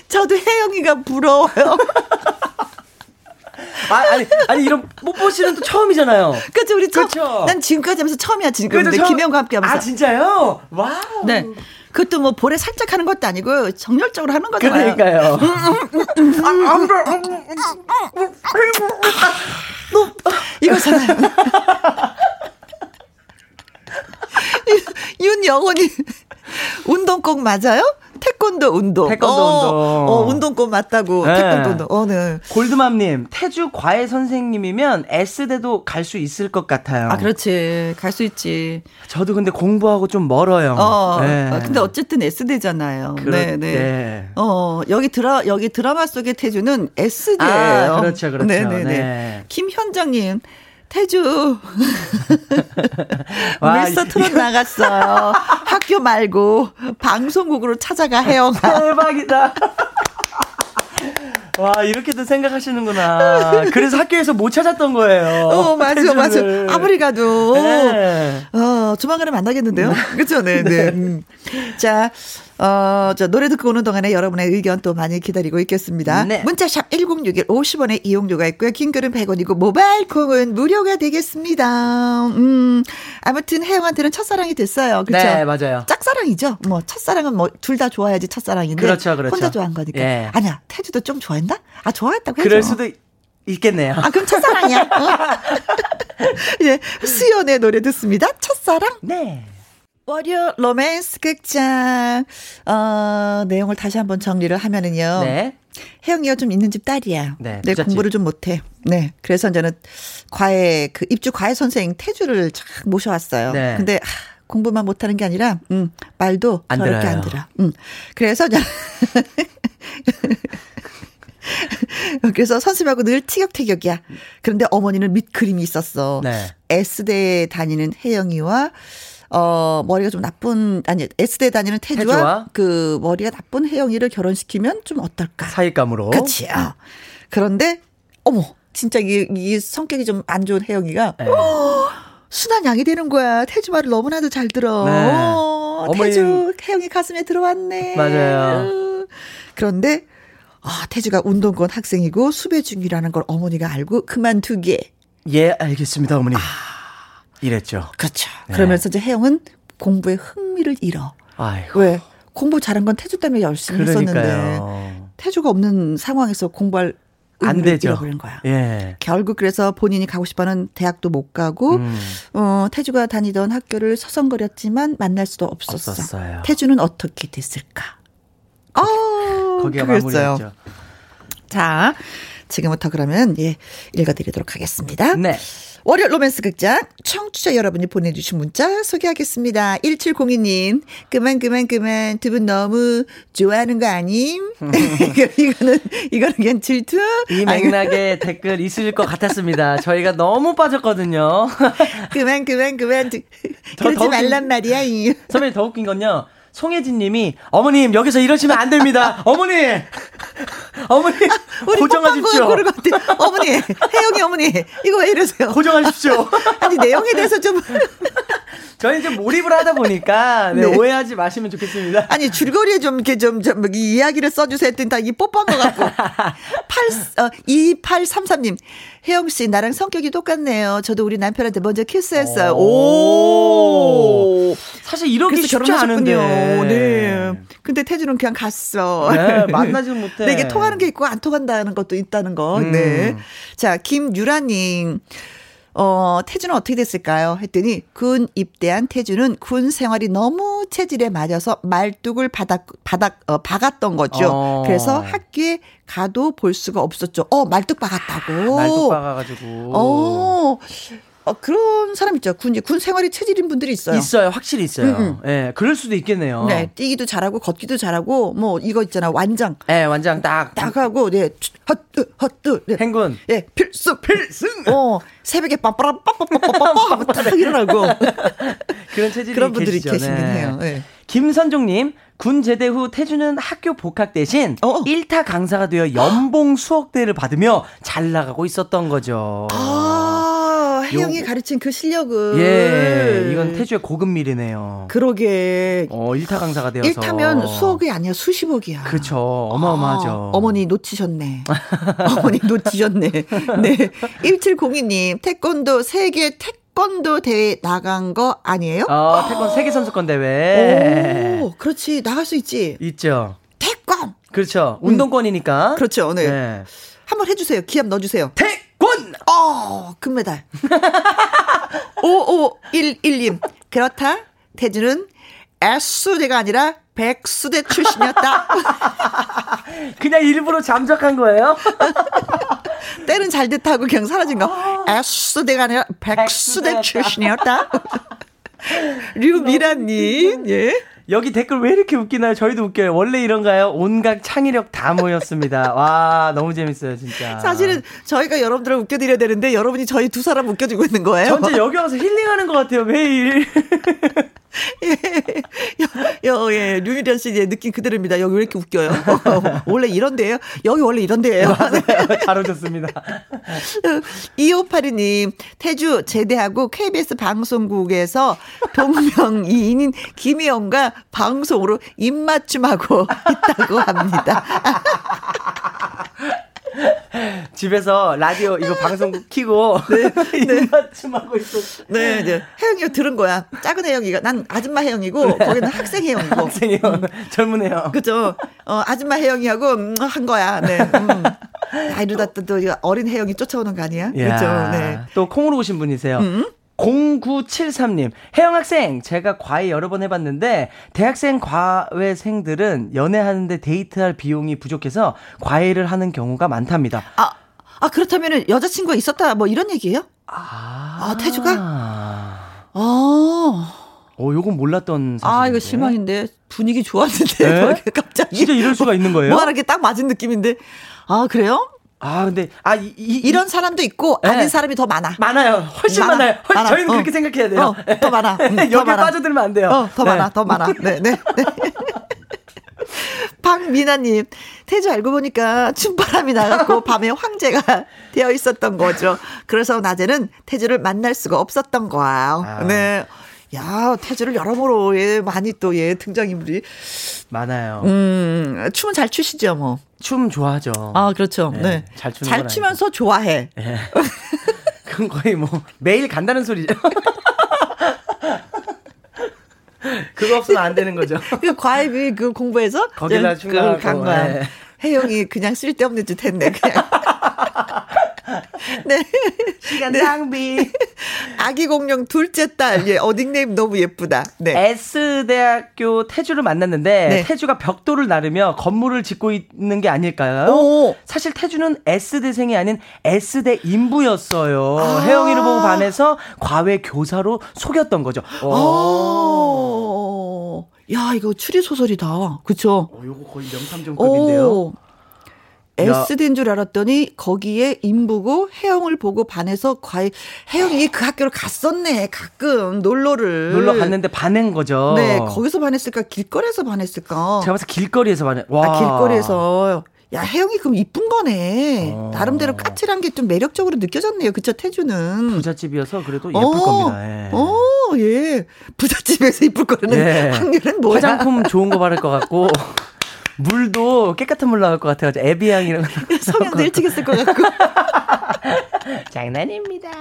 저도 혜영이가 부러워요. 아, 아니, 아니, 이런 뽀뽀씨는 또 처음이잖아요. 그죠 우리 처음. 그쵸? 난 지금까지 하면서 처음이야 지금. 처음- 김혜영과 함께 하면서. 아, 진짜요? 와우. 네. 그것도 뭐 볼에 살짝 하는 것도 아니고 정열적으로 하는 거잖아요. 그러니까요. 이거잖아요. 윤영원이 운동 꼭 맞아요? 태권도 운동. 태권도 어, 운동. 어, 운동 꼭 맞다고. 네. 태권도 운동. 어, 네. 골드맘님, 태주 과외 선생님이면 S대도 갈 수 있을 것 같아요. 아, 그렇지. 갈 수 있지. 저도 근데 공부하고 좀 멀어요. 어. 네. 어, 근데 어쨌든 S대잖아요. 그렇- 네, 네. 네. 어, 여기 드라, 여기 드라마 속의 태주는 S대예요 아, 그렇죠, 그렇죠. 네, 네, 네. 네. 김현정님. 태주 와, 이- 트롯 나갔어요. 학교 말고 방송국으로 찾아가 해영아. 대박이다. 와, 이렇게도 생각하시는구나. 그래서 학교에서 못 찾았던 거예요. 어 맞아 맞아. 태주를. 아무리 가도 네. 어 조만간에 만나겠는데요. 그렇죠, 네, 네. 음. 자. 어, 저 노래 듣고 오는 동안에 여러분의 의견 또 많이 기다리고 있겠습니다. 네. 문자샵 1061 50원의 이용료가 있고요. 긴 글은 100원이고 모바일 콩은 무료가 되겠습니다. 음. 아무튼 혜영한테는 첫사랑이 됐어요. 그렇죠? 네, 맞아요. 짝사랑이죠. 뭐 첫사랑은 뭐 둘 다 좋아야지 첫사랑인데 그렇죠, 그렇죠. 혼자 좋아한 거니까. 예. 아니야. 태주도 좀 좋아했나? 아, 좋아했다고 해줘. 그럴 수도 있겠네요. 아, 그럼 첫사랑이야. 어? 예, 수연의 노래 듣습니다. 첫사랑. 네. 월요 로맨스 극장. 어, 내용을 다시 한번 정리를 하면은요. 네. 혜영이가 좀 있는 집 딸이야. 네, 내. 공부를 좀 못해. 네. 그래서 저는 과외, 그 입주 과외 선생 태주를 쫙 모셔왔어요. 네. 근데, 하, 공부만 못하는 게 아니라, 음, 말도 안 저렇게 들어요. 안 들어. 음. 그래서 저 그래서 선생님하고 늘 티격태격이야. 그런데 어머니는 밑 그림이 있었어. 네. S대 다니는 혜영이와 어 머리가 좀 나쁜 아니 S대 다니는 태주와, 태주와? 그 머리가 나쁜 혜영이를 결혼시키면 좀 어떨까? 사익감으로. 그치요. 그런데 어머 진짜 이, 이 성격이 좀 안 좋은 혜영이가 네. 순한 양이 되는 거야. 태주 말을 너무나도 잘 들어. 네. 어, 태주 혜영이 가슴에 들어왔네. 맞아요. 어. 그런데 아, 태주가 운동권 학생이고 수배 중이라는 걸 어머니가 알고 그만두게. 예, 알겠습니다, 어머니. 이랬죠. 그렇죠. 네. 그러면서 이제 혜영은 공부에 흥미를 잃어. 아이고. 왜? 공부 잘한 건 태주 때문에 열심히 했었는데 그러니까요. 태주가 없는 상황에서 공부할 안 되죠. 잃어버린 거야. 예. 결국 그래서 본인이 가고 싶어하는 대학도 못 가고 음. 어, 태주가 다니던 학교를 서성거렸지만 만날 수도 없었어. 없었어요. 태주는 어떻게 됐을까? 어, 거기가. 마무리였죠. 자, 지금부터 그러면 예 읽어드리도록 하겠습니다. 네. 월요 로맨스 극장 청취자 여러분이 보내주신 문자 소개하겠습니다. 1702님 그만 그만 그만 두 분 너무 좋아하는 거 아님? 이거는 이거는 그냥 질투? 이 맥락에 댓글 있을 것 같았습니다. 저희가 너무 빠졌거든요. 그만 그만 그만 더 그러지 말란 말이야. 이. 선배님 더 웃긴 건요. 송혜진 님이 어머님 여기서 이러시면 안 됩니다. 어머니. 어머니 고정하십시오. 어머니, 혜영이 어머니, 이거 왜 이러세요? 고정하십시오. 아니 내용에 대해서 좀 저희 이제 몰입을 하다 보니까 네, 네. 오해하지 마시면 좋겠습니다. 아니 줄거리에 좀 이렇게 좀, 좀이 이야기를 써주세요 했더니 다 이 뽀뽀한 것 같고 8 어, 2833님 혜영 씨 나랑 성격이 똑같네요. 저도 우리 남편한테 먼저 키스했어요. 오. 사실 이러기 쉽지 결혼하셨군요. 않은데. 네. 근데 태주는 그냥 갔어. 네, 만나지 못해. 근데 이게 통하는 게 있고 안 통한다는 것도 있다는 거. 음. 네. 자, 김유라 님. 어, 태주는 어떻게 됐을까요? 했더니 군 입대한 태주는 군 생활이 너무 체질에 맞아서 말뚝을 바닥 바닥 어, 박았던 거죠. 어. 그래서 학교에 가도 볼 수가 없었죠. 어, 말뚝 박았다고. 말뚝 박아가지고. 어. 어, 그런 사람 있죠. 군, 군 생활이 체질인 분들이 있어요. 있어요. 확실히 있어요. 음, 예, 그럴 수도 있겠네요. 네, 뛰기도 잘하고 걷기도 잘하고 뭐 이거 있잖아 완장 예, 완장 딱. 딱 하고 네 헛뜨 헛뜨 네. 행군. 예 필승 필승 어 새벽에 빠빠라 빠빠빠빠빠 하면 딱 일어나고 그런 체질이 그런 분들이 계시죠. 계시긴 네. 해요. 네. 김선종님, 군 제대 후 태주는 학교 복학 대신 어. 1타 강사가 되어 연봉 수억대를 받으며 잘 나가고 있었던 거죠. 아 요거- 가르친 그 실력을 예, 이건 태주의 고급밀이네요. 그러게 어, 1타 강사가 되어서. 1타면 수억이 아니야 수십억이야. 그쵸. 어마어마하죠. 아, 어머니 놓치셨네. 어머니 놓치셨네. 네. 1702님, 태권도 세계 태권도 대회 나간 거 아니에요? 어, 태권 세계 선수권 대회. 오, 그렇지. 나갈 수 있지. 있죠. 태권! 그렇죠. 운동권이니까. 그렇죠. 네. 네. 한번 해주세요. 기합 넣어주세요. 태 권! 어, 금메달. 5511님. 그렇다. 태주는 S대가 아니라 백수대 출신이었다. 그냥 일부러 잠적한 거예요? 때는 잘 됐다고 그냥 사라진 거. S대가 아니라 백수대. 출신이었다. 류미라님, 예. 여기 댓글 왜 이렇게 웃기나요? 저희도 웃겨요. 원래 이런가요? 온갖 창의력 다 모였습니다. 와, 너무 재밌어요, 진짜. 사실은 저희가 여러분들을 웃겨드려야 되는데 여러분이 저희 두 사람 웃겨주고 있는 거예요. 전체 여기 와서 힐링하는 것 같아요, 매일. 여, 예, 류미련 씨 이제 느낌 그대로입니다. 여기 왜 이렇게 웃겨요? 원래 이런데요? 여기 원래 이런데요? 잘 오셨습니다. 2582님, 태주 제대하고 KBS 방송국에서 동명이인인 김혜영과 방송으로 입맞춤하고 있다고 합니다. 집에서 라디오 이거 방송국 키고 입맞춤 하고 있었어. 네, 이제 혜영이가 들은 거야. 작은 혜영이가. 난 아줌마 혜영이고, 거기는 학생 혜영이고. 학생이요. 젊으네요. 그죠? 어, 아줌마 혜영이하고, 음, 한 거야. 네. 음. 아, 이러다 또, 또 어린 혜영이 쫓아오는 거 아니야? 그죠? 야, 네. 음? 또 콩으로 오신 분이세요. 0973님, 혜영 학생, 제가 과외 여러 번 해봤는데, 대학생 과외생들은 연애하는데 데이트할 비용이 부족해서 과외를 하는 경우가 많답니다. 아, 아, 그렇다면은 여자친구가 있었다, 뭐 이런 얘기예요? 아, 아, 태주가? 아, 아, 어, 요건 몰랐던 사실. 아, 이거 실망인데. 분위기 좋았는데. 네? 갑자기. 진짜 이럴 수가 있는 거예요? 뭐 하나 이렇게 딱 맞은 느낌인데. 아, 그래요? 아, 근데, 아, 이, 이, 이 런 사람도 있고, 네. 아닌 사람이 더 많아. 많아요. 훨씬 많아, 많아요. 훨- 많아. 저희는 어. 그렇게 생각해야 돼요. 어, 더 많아. 음, 더 여기. 빠져들면 안 돼요. 어, 더 네. 많아, 더 많아. 네, 네. 네. 박미나님, 태주 알고 보니까 춤바람이 나갔고 밤에 황제가 되어 있었던 거죠. 그래서 낮에는 태주를 만날 수가 없었던 거예요. 아. 네. 야, 태주를 여러모로 예, 많이 또 예, 등장인물이. 많아요. 음, 춤은 잘 추시죠, 뭐. 춤 좋아하죠. 아, 그렇죠. 네, 네. 잘 추는 잘건 추면서 좋아해. 예. 그건 거의 뭐 매일 간다는 소리죠. 그거 없으면 안 되는 거죠. 그 과외비 그 공부해서 거기다 그 충당하고, 간 거야. 예. 혜영이 그냥 쓸데없는 짓 했네, 그냥. 네. 시간 낭비. 아기 공룡 둘째 딸, 예, 어, 닉네임 너무 예쁘다. 네. S대학교 태주를 만났는데 네. 태주가 벽돌을 나르며 건물을 짓고 있는 게 아닐까요? 오. 사실 태주는 S대생이 아닌 S대 인부였어요. 아. 혜영이를 보고 반해서 과외 교사로 속였던 거죠. 어. 오. 야, 이거 추리 소설이다. 그쵸? 어, 요거 거의 명탐정급인데요. 오. S대인 줄 알았더니 거기에 인부고 혜영을 보고 반해서 과외 혜영이 그 학교를 갔었네 가끔 놀러를 놀러 갔는데 반한 거죠. 네 거기서 반했을까 길거리에서 반했을까 제가 봤을 때 길거리에서 반해. 와. 아, 길거리에서. 야, 혜영이 그럼 이쁜 거네. 어. 나름대로 까칠한 게 좀 매력적으로 느껴졌네요. 그쵸, 태주는. 부잣집이어서 그래도 예쁠 어, 겁니다. 예. 어, 예. 부잣집에서 이쁠 거라는 예. 확률은 뭐야? 화장품 좋은 거 바를 것 같고 물도 깨끗한 물 나올 것 같아가지고 에비앙 이런 거. 성형도 일찍 했을 것 같고. 장난입니다.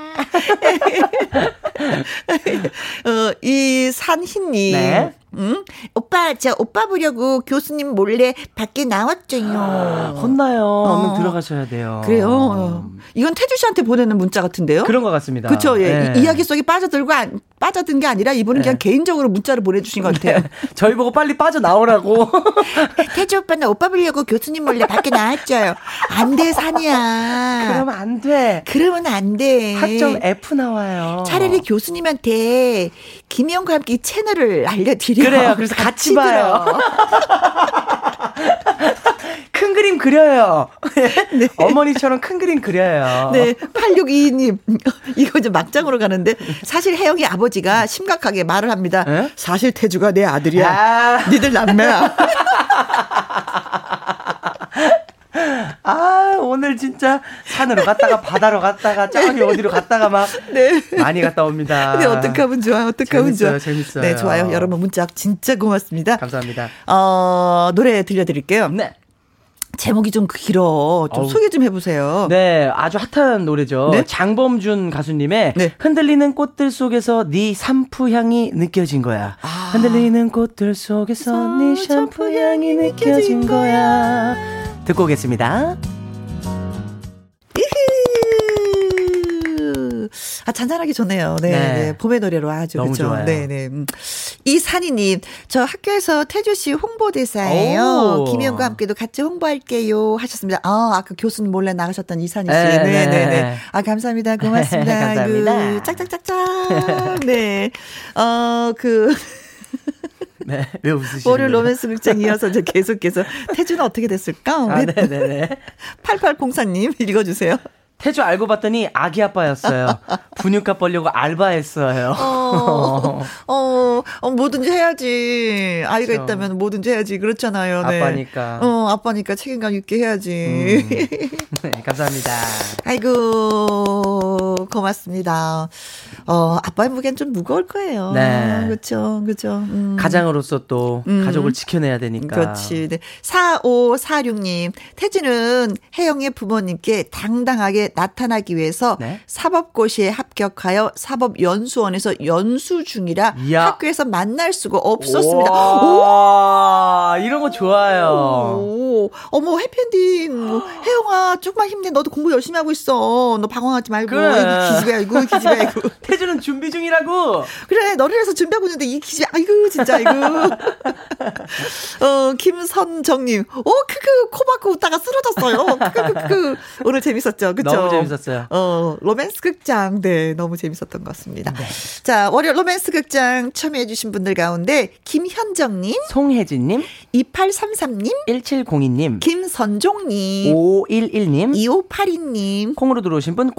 어, 이 산희님. 네. 응? 오빠, 저 오빠 보려고 교수님 몰래 밖에 나왔죠요. 혼나요. 얼른 어. 들어가셔야 돼요. 그래요. 어. 이건 태주 씨한테 보내는 문자 같은데요? 그런 것 같습니다. 그쵸, 예. 네. 이, 이야기 속에 빠져들고, 안, 빠져든 게 아니라 이분은 그냥 개인적으로 문자를 보내주신 것 같아요. 저희 보고 빨리 빠져 나오라고. 태주 오빠는 오빠 보려고 교수님 몰래 밖에 나왔죠요. 안 돼, 산이야. 그러면 안 돼. 그러면 안 돼. 학점 F 나와요. 차라리 교수님한테 김희영과 함께 이 채널을 알려드려. 그래요. 그래서 같이 봐요. 들어. 큰 그림 그려요. 어머니처럼 큰 그림 그려요. 네, 8622님. 이거 좀 막장으로 가는데, 사실 혜영이 아버지가 심각하게 말을 합니다. 에? 사실 태주가 내 아들이야. 아, 니들 남매야. 아, 오늘 진짜 산으로 갔다가 바다로 갔다가 저기 어디로 갔다가 막 네. 많이 갔다 옵니다. 근데 어떻게 하면 좋아요? 어떻게 하면 재밌어요, 좋아? 재밌어요. 네, 좋아요. 여러분 문자 진짜 고맙습니다. 감사합니다. 어, 노래 들려 드릴게요. 네. 제목이 좀 길어. 좀 어우. 소개 좀 해보세요. 네, 아주 핫한 노래죠. 네? 장범준 가수님의 네. 흔들리는 꽃들 속에서 네 샴푸 향이 느껴진 거야. 아. 흔들리는 꽃들 속에서 네 샴푸 향이 느껴진 거야. 듣고 오겠습니다. 아, 잔잔하게 좋네요. 네, 네. 네. 봄의 노래로 아주 너무 그죠. 좋아요. 네, 네. 음. 이산이님, 저 학교에서 태주 씨 홍보대사예요. 오. 김희영과 함께도 같이 홍보할게요. 하셨습니다. 아, 아까 교수님 몰래 나가셨던 이산이 씨. 네, 네, 네, 네. 네. 아, 감사합니다. 고맙습니다. 감사합니다. 아이고, 짝짝짝짝. 네. 어, 그. 네, 왜 웃으시는 월요일 거예요? 로맨스 극장 이어서 저 계속해서 태주는 어떻게 됐을까? 아, 네네네. 8804님 읽어주세요. 태주 알고 봤더니 아기 아빠였어요. 분유값 벌려고 알바했어요. 어, 어, 어, 뭐든지 해야지. 아이가 그렇죠. 있다면 뭐든지 해야지. 그렇잖아요. 네. 아빠니까. 어, 아빠니까 책임감 있게 해야지. 네, 감사합니다. 아이고, 고맙습니다. 어, 아빠의 무게는 좀 무거울 거예요. 네. 그렇죠. 그렇죠. 음. 가장으로서 또 음. 가족을 지켜내야 되니까. 그렇지. 네. 4546님, 태진은 혜영의 부모님께 당당하게 나타나기 위해서 네. 사법고시에 합격하여 사법연수원에서 연수 중이라 이야. 학교에서 만날 수가 없었습니다. 오! 와, 이런 거 좋아요. 오, 어머, 해피엔딩. 뭐, 혜영아, 조금만 힘내. 너도 공부 열심히 하고 있어. 너 방황하지 말고. 그래. 이 기집애, 아이고, 이 기집애, 아이고. 태주는 준비 중이라고. 그래, 너를 해서 준비하고 있는데 이 기집애, 아이고, 진짜, 아이고. 어, 김선정님. 오, 크크, 코 박고 웃다가 쓰러졌어요. 크크크크. 오늘 재밌었죠? 그쵸? 너무 재밌었어요. 어, 로맨스 극장. 네, 너무 재밌었던 것 같습니다. 네. 자, 월요 로맨스 극장 참여해주신 분들 가운데, 김현정님, 송혜진님, 2833님, 1702님, 김선종님, 511님, 2582님, 콩으로 들어오신 분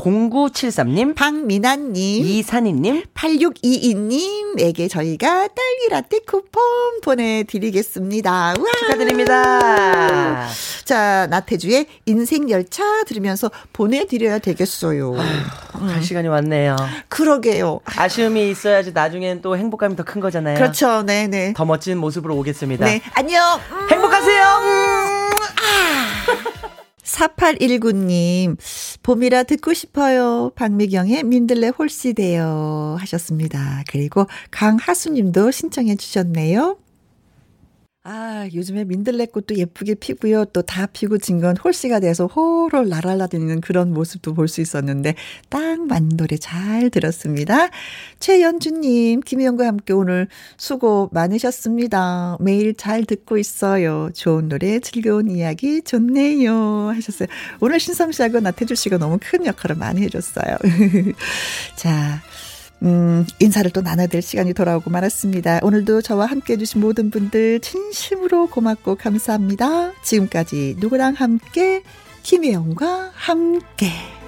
0973님, 박민아님, 이산희님, 8622님에게 저희가 딸기 라떼 쿠폰 보내드리겠습니다. 우와. 축하드립니다. 자, 나태주의 인생열차 들으면서 보내드려야 되겠어요. 갈 시간이 왔네요. 그러게요. 아쉬움이 있어야지 나중엔 또 행복감이 더 큰 거잖아요. 그렇죠. 네네. 더 멋진 모습으로 오겠습니다. 네. 안녕. 음. 행복하세요. 4819님, 봄이라 듣고 싶어요. 박미경의 민들레 홀씨대요. 하셨습니다. 그리고 강하수님도 신청해 주셨네요. 아, 요즘에 민들레꽃도 예쁘게 피고요. 또 다 피고 진 건 홀씨가 돼서 호롤 날아다니는 그런 모습도 볼 수 있었는데 딱 맞는 노래 잘 들었습니다. 최연주님, 김희영과 함께 오늘 수고 많으셨습니다. 매일 잘 듣고 있어요. 좋은 노래, 즐거운 이야기 좋네요. 하셨어요. 오늘 신성 씨하고 나태주 씨가 너무 큰 역할을 많이 해줬어요. 자, 음, 인사를 또 나눠야 될 시간이 돌아오고 말았습니다. 오늘도 저와 함께 해주신 모든 분들 진심으로 고맙고 감사합니다. 지금까지 누구랑 함께, 김혜영과 함께.